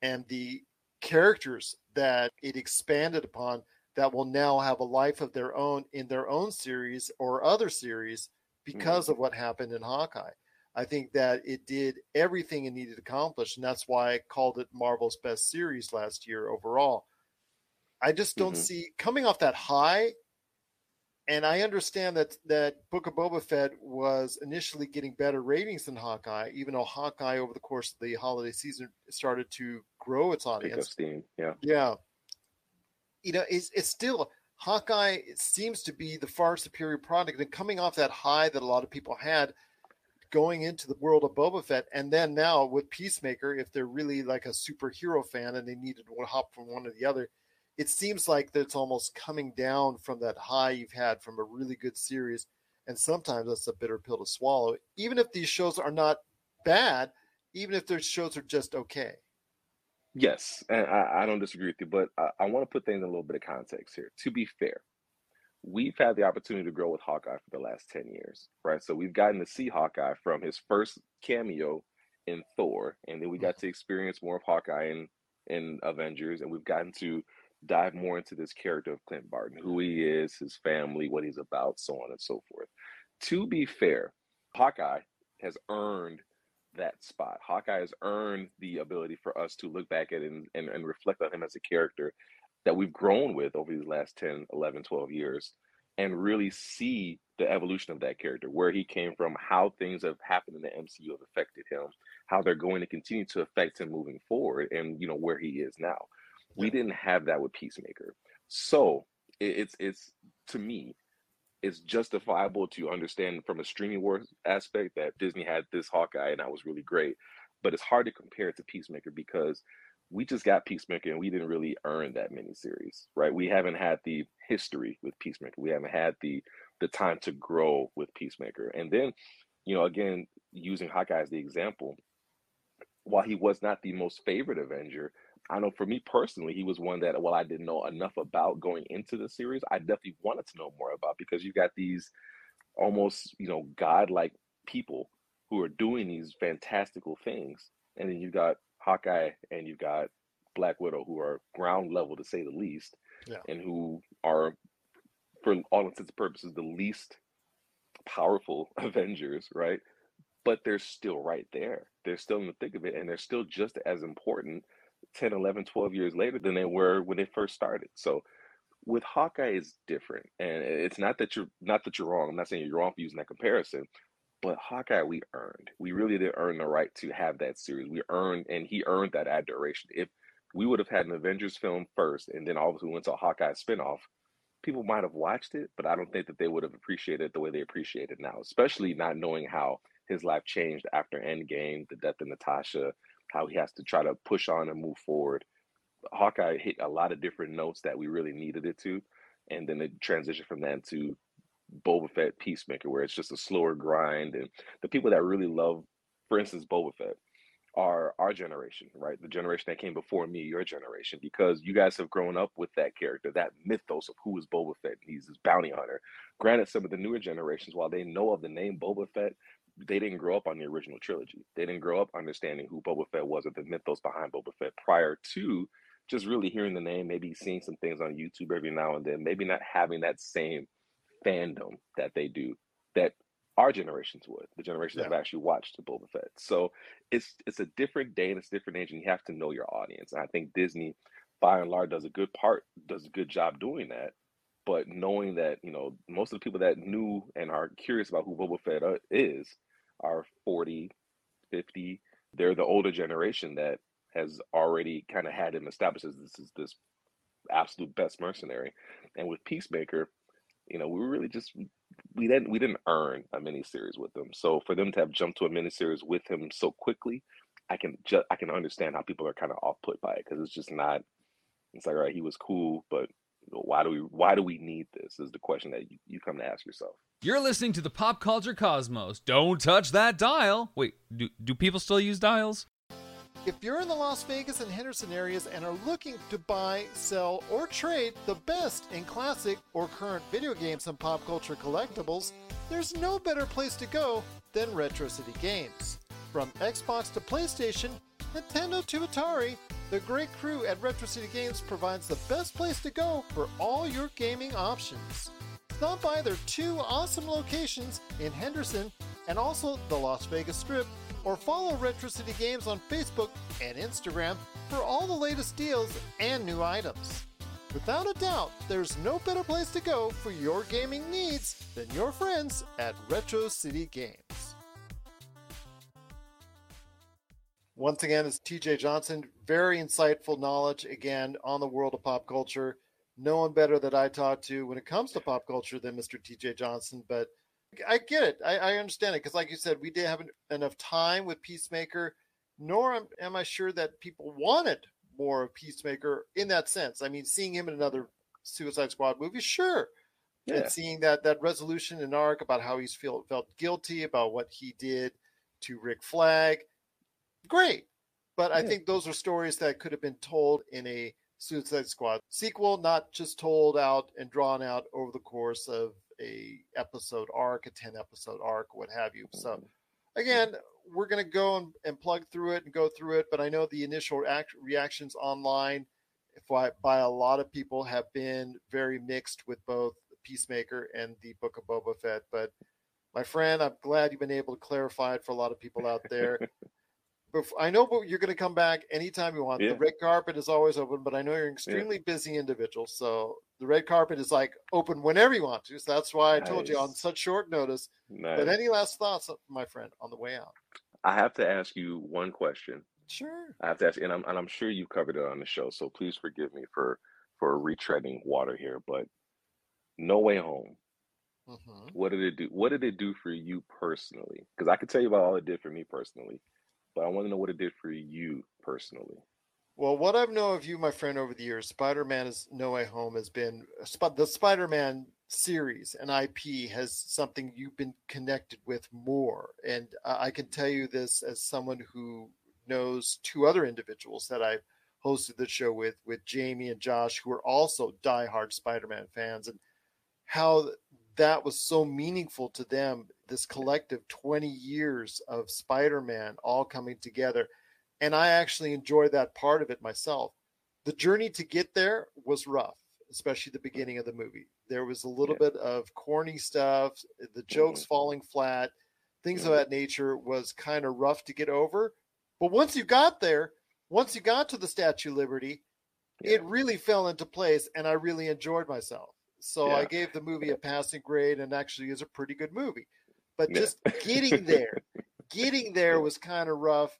S1: and the characters that it expanded upon that will now have a life of their own in their own series or other series because of what happened in Hawkeye. I think that it did everything it needed to accomplish, and that's why I called it Marvel's best series last year overall. I just don't
S6: Mhm.
S1: see coming off that high. and I understand that that Book of Boba Fett was initially getting better ratings than Hawkeye, even though Hawkeye over the course of the holiday season started to grow its
S6: Pick up
S1: audience.
S6: steam. Yeah.
S1: Yeah, you know, it's it's still Hawkeye. Seems to be the far superior product, and coming off that high that a lot of people had going into the world of Boba Fett, and then now with Peacemaker, if they're really like a superhero fan and they needed to hop from one to the other, it seems like that it's almost coming down from that high you've had from a really good series, and sometimes that's a bitter pill to swallow. Even if these shows are not bad, even if their shows are just okay.
S6: Yes, and I, I don't disagree with you, but I, I want to put things in a little bit of context here. To be fair, we've had the opportunity to grow with Hawkeye for the last 10 years, right? So we've gotten to see Hawkeye from his first cameo in Thor, and then we got mm-hmm. to experience more of Hawkeye in, in Avengers, and we've gotten to dive more into this character of Clint Barton, who he is, his family, what he's about, so on and so forth. To be fair, Hawkeye has earned that spot. Hawkeye has earned the ability for us to look back at and, and, and reflect on him as a character that we've grown with over these last 10, 11, 12 years and really see the evolution of that character, where he came from, how things have happened in the MCU have affected him, how they're going to continue to affect him moving forward, and you know where he is now. We didn't have that with Peacemaker, so it's it's to me, it's justifiable to understand from a streaming wars aspect that Disney had this Hawkeye and that was really great, but it's hard to compare it to Peacemaker because we just got Peacemaker and we didn't really earn that miniseries, right? We haven't had the history with Peacemaker. We haven't had the the time to grow with Peacemaker. And then, you know, again, using Hawkeye as the example, while he was not the most favorite Avenger, I know for me personally, he was one that while I didn't know enough about going into the series, I definitely wanted to know more about because you got these almost, you know, godlike people who are doing these fantastical things. And then you've got Hawkeye and you've got Black Widow, who are ground level to say the least,
S1: Yeah.
S6: and who are, for all intents and purposes, the least powerful Avengers, right? But they're still right there. They're still in the thick of it, and they're still just as important 10, 11, 12 years later than they were when they first started. So with Hawkeye is different. And it's not that you're not that you're wrong. I'm not saying you're wrong for using that comparison, but Hawkeye we earned. We really did earn the right to have that series. We earned and he earned that adoration. If we would have had an Avengers film first and then obviously went to a Hawkeye spinoff, people might have watched it, but I don't think that they would have appreciated it the way they appreciate it now, especially not knowing how his life changed after Endgame, the death of Natasha, how he has to try to push on and move forward. Hawkeye hit a lot of different notes that we really needed it to, and then it transitioned from that to Boba Fett Peacemaker, where it's just a slower grind. And the people that really love, for instance, Boba Fett, are our generation, right? The generation that came before me, your generation, because you guys have grown up with that character, that mythos of who is Boba Fett. He's this bounty hunter. Granted, some of the newer generations, while they know of the name Boba Fett, they didn't grow up on the original trilogy. They didn't grow up understanding who Boba Fett was or the mythos behind Boba Fett prior to just really hearing the name, maybe seeing some things on YouTube every now and then, maybe not having that same fandom that they do that our generations would, the generations that have actually watched Boba Fett. So it's it's a different day and it's a different age, and you have to know your audience. And I think Disney, by and large, does a good part, does a good job doing that. But knowing that you know most of the people that knew and are curious about who Boba Fett uh, is are 40, 50. They're the older generation that has already kind of had him established as this is this absolute best mercenary. And with Peacemaker, you know, we really just we didn't we didn't earn a miniseries with them. So for them to have jumped to a miniseries with him so quickly, I can just I can understand how people are kind of off put by it because it's just not. It's like all right, he was cool, but why do we why do we need this? Is the question that you, you come to ask yourself.
S5: You're listening to the Pop Culture Cosmos. Don't touch that dial. Wait, do, do people still use dials?
S1: If you're in the Las Vegas and Henderson areas and are looking to buy, sell, or trade the best in classic or current video games and pop culture collectibles, there's no better place to go than Retro City Games. From Xbox to PlayStation, Nintendo to Atari, the great crew at Retro City Games provides the best place to go for all your gaming options. Stop by their two awesome locations in Henderson and also the Las Vegas Strip, or follow Retro City Games on Facebook and Instagram for all the latest deals and new items. Without a doubt, there's no better place to go for your gaming needs than your friends at Retro City Games. Once again, it's TJ Johnson. Very insightful knowledge, again, on the world of pop culture. No one better that I talk to when it comes to pop culture than Mr. TJ Johnson. But I get it. I, I understand it. Because, like you said, we didn't have enough time with Peacemaker, nor am, am I sure that people wanted more of Peacemaker in that sense. I mean, seeing him in another Suicide Squad movie, sure.
S6: Yeah.
S1: And seeing that that resolution in arc about how he's feel felt guilty about what he did to Rick Flag, great. But I think those are stories that could have been told in a Suicide Squad sequel, not just told out and drawn out over the course of a episode arc, a ten episode arc, what have you. So again, we're going to go and, and plug through it and go through it. But I know the initial act, reactions online by, by a lot of people have been very mixed with both Peacemaker and the Book of Boba Fett. But my friend, I'm glad you've been able to clarify it for a lot of people out there. Bef- I know you're going to come back anytime you want.
S6: Yeah.
S1: The red carpet is always open, but I know you're an extremely busy individual. So the red carpet is like open whenever you want to. So that's why I told you on such short notice.
S6: Nice.
S1: But any last thoughts, my friend, on the way out?
S6: I have to ask you one question.
S1: Sure.
S6: I have to ask, and I'm and I'm sure you covered it on the show, so please forgive me for for retreading water here. But No Way Home,
S1: hmm
S6: what did it do? What did it do for you personally? Because I could tell you about all it did for me personally, but I want to know what it did for you personally.
S1: Well, what I've known of you, my friend, over the years, Spider-Man is No Way Home has been uh, Sp- the Spider-Man series and IP has something you've been connected with more. And I can tell you this as someone who knows two other individuals that I've hosted the show with, with Jamie and Josh, who are also diehard Spider-Man fans, and how that was so meaningful to them. This collective 20 years of Spider-Man all coming together and I actually enjoyed that part of it myself. The journey to get there was rough, especially the beginning of the movie. There was a little
S6: Yeah.
S1: bit of corny stuff, the jokes
S6: Mhm.
S1: falling flat, things of
S6: Mhm.
S1: that nature was kind of rough to get over. But once you got there, once you got to the Statue of Liberty, it really fell into place and I really enjoyed myself. So I gave the movie a passing grade and actually is a pretty good movie. But just getting there, getting there was kind of rough,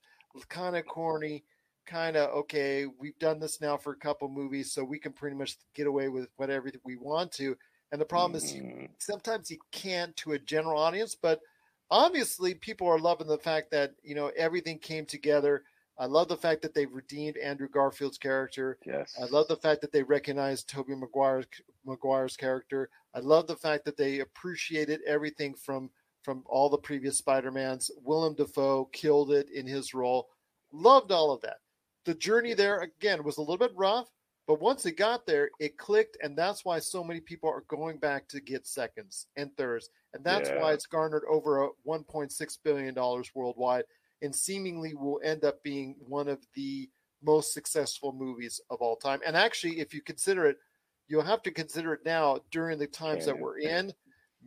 S1: kind of corny, kind of okay, we've done this now for a couple movies, so we can pretty much get away with whatever we want to. And the problem is you
S6: Mhm.
S1: sometimes you can't to a general audience, but obviously people are loving the fact that, you know, everything came together. I love the fact that they redeemed Andrew Garfield's character.
S6: Yes.
S1: I love the fact that they recognized Tobey Maguire's Maguire's character. I love the fact that they appreciated everything from from all the previous Spider-Mans. Willem Dafoe killed it in his role. Loved all of that. The journey there again was a little bit rough, but once it got there, it clicked, and that's why so many people are going back to get seconds and thirds, and that's why it's garnered over a 1.6 billion dollars worldwide, and seemingly will end up being one of the most successful movies of all time. And actually, if you consider it, you'll have to consider it now during the times that we're in.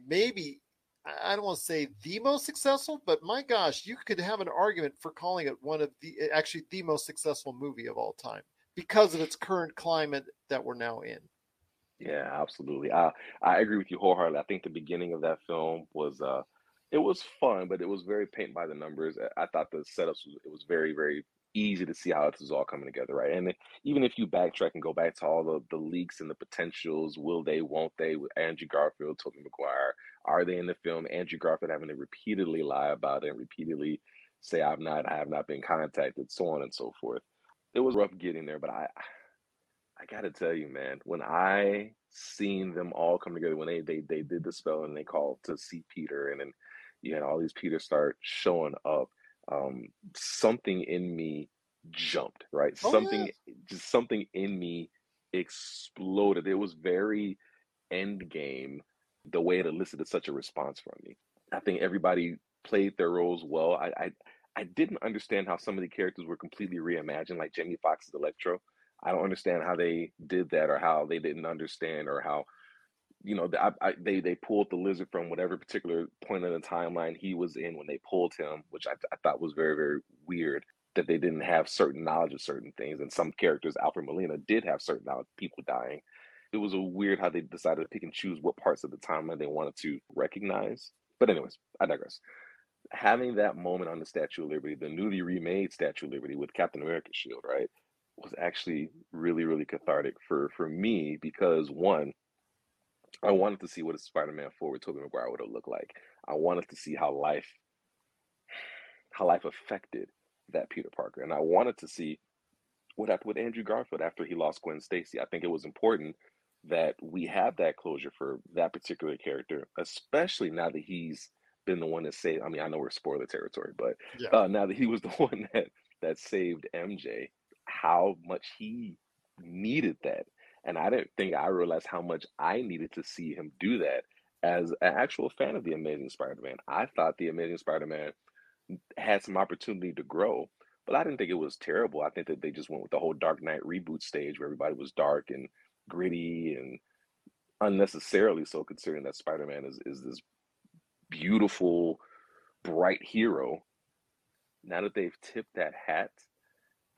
S1: Maybe I don't want to say the most successful, but my gosh, you could have an argument for calling it one of the actually the most successful movie of all time because of its current climate that we're now in.
S6: Yeah, absolutely. I I agree with you wholeheartedly. I think the beginning of that film was uh it was fun, but it was very paint by the numbers. I I thought the setups was it was very, very easy to see how this is all coming together, right? And even if you backtrack and go back to all the, the leaks and the potentials, will they, won't they, with Andrew Garfield, Tobey Maguire, are they in the film? Andrew Garfield having to repeatedly lie about it and repeatedly say, I've not, I have not been contacted, so on and so forth. It was rough getting there, but I I gotta tell you, man, when I seen them all come together, when they they they did the spell and they called to see Peter, and then you had all these Peters start showing up, um, something in me jumped, right?
S1: Oh,
S6: something just something in me exploded. It was very end game the way it elicited such a response from me. I think everybody played their roles well. I I, I didn't understand how some of the characters were completely reimagined, like Jamie Foxx's Electro. I don't understand how they did that, or how they didn't understand, or how you know I, I, they they pulled the lizard from whatever particular point in the timeline he was in when they pulled him, which I, I thought was very very weird. that they didn't have certain knowledge of certain things. And some characters, Alfred Molina, did have certain knowledge people dying. It was a weird how they decided to pick and choose what parts of the timeline they wanted to recognize. But anyways, I digress. Having that moment on the Statue of Liberty, the newly remade Statue of Liberty with Captain America's shield, right, was actually really, really cathartic for for me because one, I wanted to see what a Spider-Man 4 with Tobey Maguire would have looked like. I wanted to see how life how life affected that Peter Parker. And I wanted to see what happened with Andrew Garfield after he lost Gwen Stacy. I think it was important that we have that closure for that particular character, especially now that he's been the one that saved. I mean, I know we're spoiler territory, but
S1: Yeah.
S6: uh, now that he was the one that that saved MJ, how much he needed that, and I didn't think I realized how much I needed to see him do that as an actual fan of the Amazing Spider-Man. I thought the Amazing Spider-Man had some opportunity to grow, but I didn't think it was terrible. I think that they just went with the whole Dark Knight reboot stage where everybody was dark and gritty and unnecessarily so, considering that Spider-Man is is this beautiful, bright hero. Now that they've tipped that hat,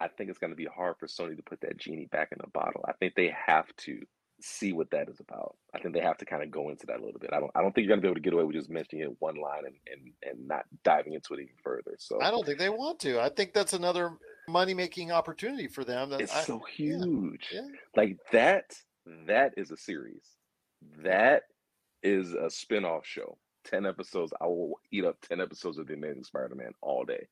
S6: I think it's going to be hard for Sony to put that genie back in the bottle. I think they have to see what that is about. I think they have to kind of go into that a little bit. I don't. I don't think you're going to be able to get away with just mentioning it one line and and and not diving into it even further. So
S1: I don't think they want to. I think that's another money making opportunity for them. That
S6: it's
S1: I-
S6: so
S1: yeah,
S6: huge.
S1: yeah.
S6: Like that. That is a series. That is a spin-off show. 10 episodes. I will eat up 10 episodes of The Amazing Spider-Man all day.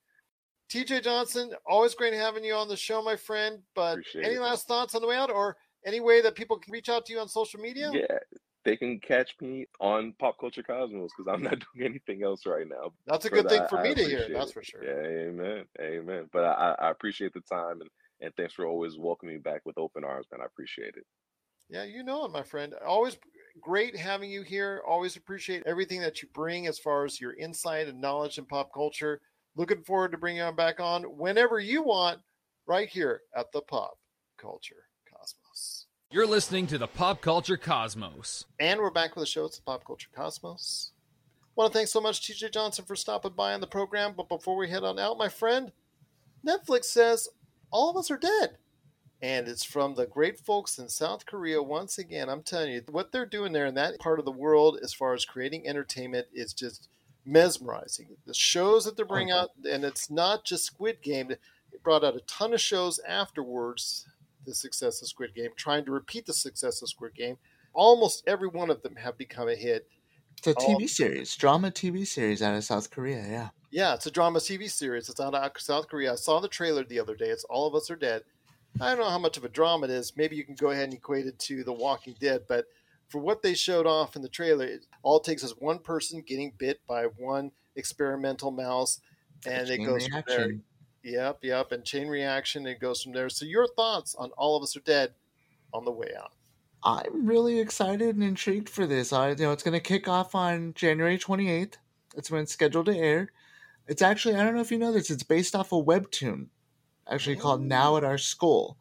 S1: TJ Johnson, always great having you on the show, my friend. But
S6: Appreciate
S1: any
S6: it.
S1: last thoughts on the way out, or any way that people can reach out to you on social media?
S6: Yeah. They can catch me on Pop Culture Cosmos because I'm not doing anything else right now.
S1: That's a good
S6: But
S1: thing
S6: I-
S1: for me to hear. That's for sure.
S6: Yeah, amen. Amen. But I, I appreciate the time and, and thanks for always welcoming me back with open arms, man. I appreciate it.
S1: Yeah, you know it, my friend. Always great having you here. Always appreciate everything that you bring as far as your insight and knowledge in pop culture. Looking forward to bringing you back on whenever you want, right here at the Pop Culture.
S5: You're listening to the Pop Culture Cosmos.
S1: And we're back with the show. It's the Pop Culture Cosmos. want to thank so much TJ Johnson for stopping by on the program. But before we head on out, my friend, Netflix says all of us are dead. And it's from the great folks in South Korea. Once again, I'm telling you, what they're doing there in that part of the world as far as creating entertainment is just mesmerizing. The shows that they're bringing oh, out, and it's not just Squid Game. They brought out a ton of shows afterwards, the success of Squid Game, trying to repeat the success of Squid Game. Almost every one of them have become a hit.
S3: It's a. TV um, series, drama TV series out of South Korea. Yeah.
S1: Yeah, it's a drama TV series. It's out of South Korea. I saw the trailer the other day. It's All of Us Are Dead. I don't know how much of a drama it is. Maybe you can go ahead and equate it to The Walking Dead, but for what they showed off in the trailer, it all it takes is one person getting bit by one experimental mouse, and it goes from there. Yep, yep, and chain reaction. It goes from there. So, your thoughts on All of Us Are Dead on the way out?
S3: I'm really excited and intrigued for this. I, you know, it's going to kick off on January 28th. That's when it's scheduled to air. It's actually, I don't know if you know this, it's based off a webtoon, actually called Now at Our School,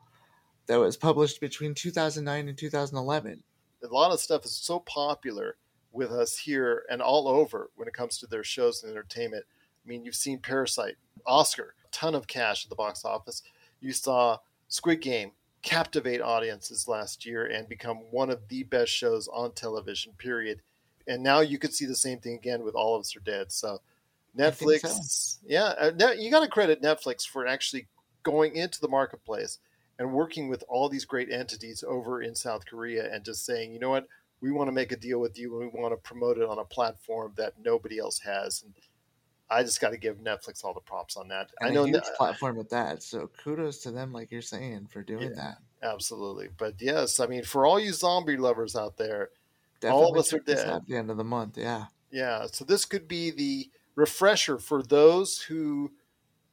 S3: that was published between 2009 and 2011.
S1: a lot of stuff is so popular with us here and all over when it comes to their shows and entertainment. I mean, you've seen Parasite, Oscar, ton of cash at the box office. You saw Squid Game captivate audiences last year and become one of the best shows on television, period. And now you could see the same thing again with All of Us Are Dead. So Netflix, yeah, uh, you got to credit Netflix for actually going into the marketplace and working with all these great entities over in South Korea and just saying, you know what, we want to make a deal with you and we want to promote it on a platform that nobody else has. And I just got to give Netflix all the props on that.
S3: And
S1: I know
S3: huge
S1: Ne- uh,
S3: platform at that. So kudos to them, like you're saying, for doing
S1: Yeah.
S3: that.
S1: absolutely, but yes, I mean, for all you zombie lovers out there,
S3: Definitely
S1: all of us are dead.
S3: At the end of the month, yeah.
S1: Yeah, so this could be the refresher for those who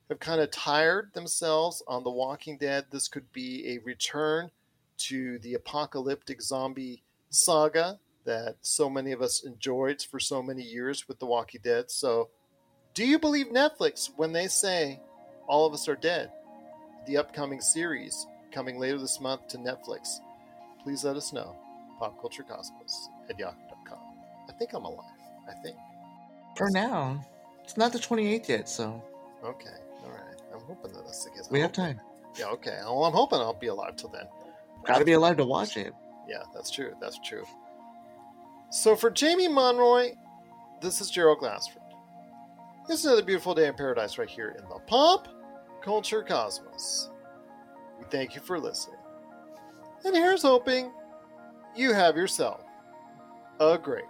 S1: have kind of tired themselves on The Walking Dead. This could be a return to the apocalyptic zombie saga that so many of us enjoyed for so many years with The Walking Dead. So, do you believe Netflix when they say All of Us Are Dead, the upcoming series coming later this month to Netflix? Please let us know. PopCultureCosmos at yahoo.com. I think I'm alive. I think.
S3: For now, it's not the 28th yet, so
S1: Okay. All right. I'm hoping that that's the case.
S3: We
S1: I'm
S3: have
S1: hoping-
S3: time.
S1: Yeah, okay. Well, I'm hoping I'll be alive till then.
S3: Got to be alive to watch it.
S1: Yeah, that's true. That's true. So for Jamie Monroy, this is Gerald Glassford. Is another beautiful day in paradise right here in the Pop Culture Cosmos. We thank you for listening. And here's hoping you have yourself a great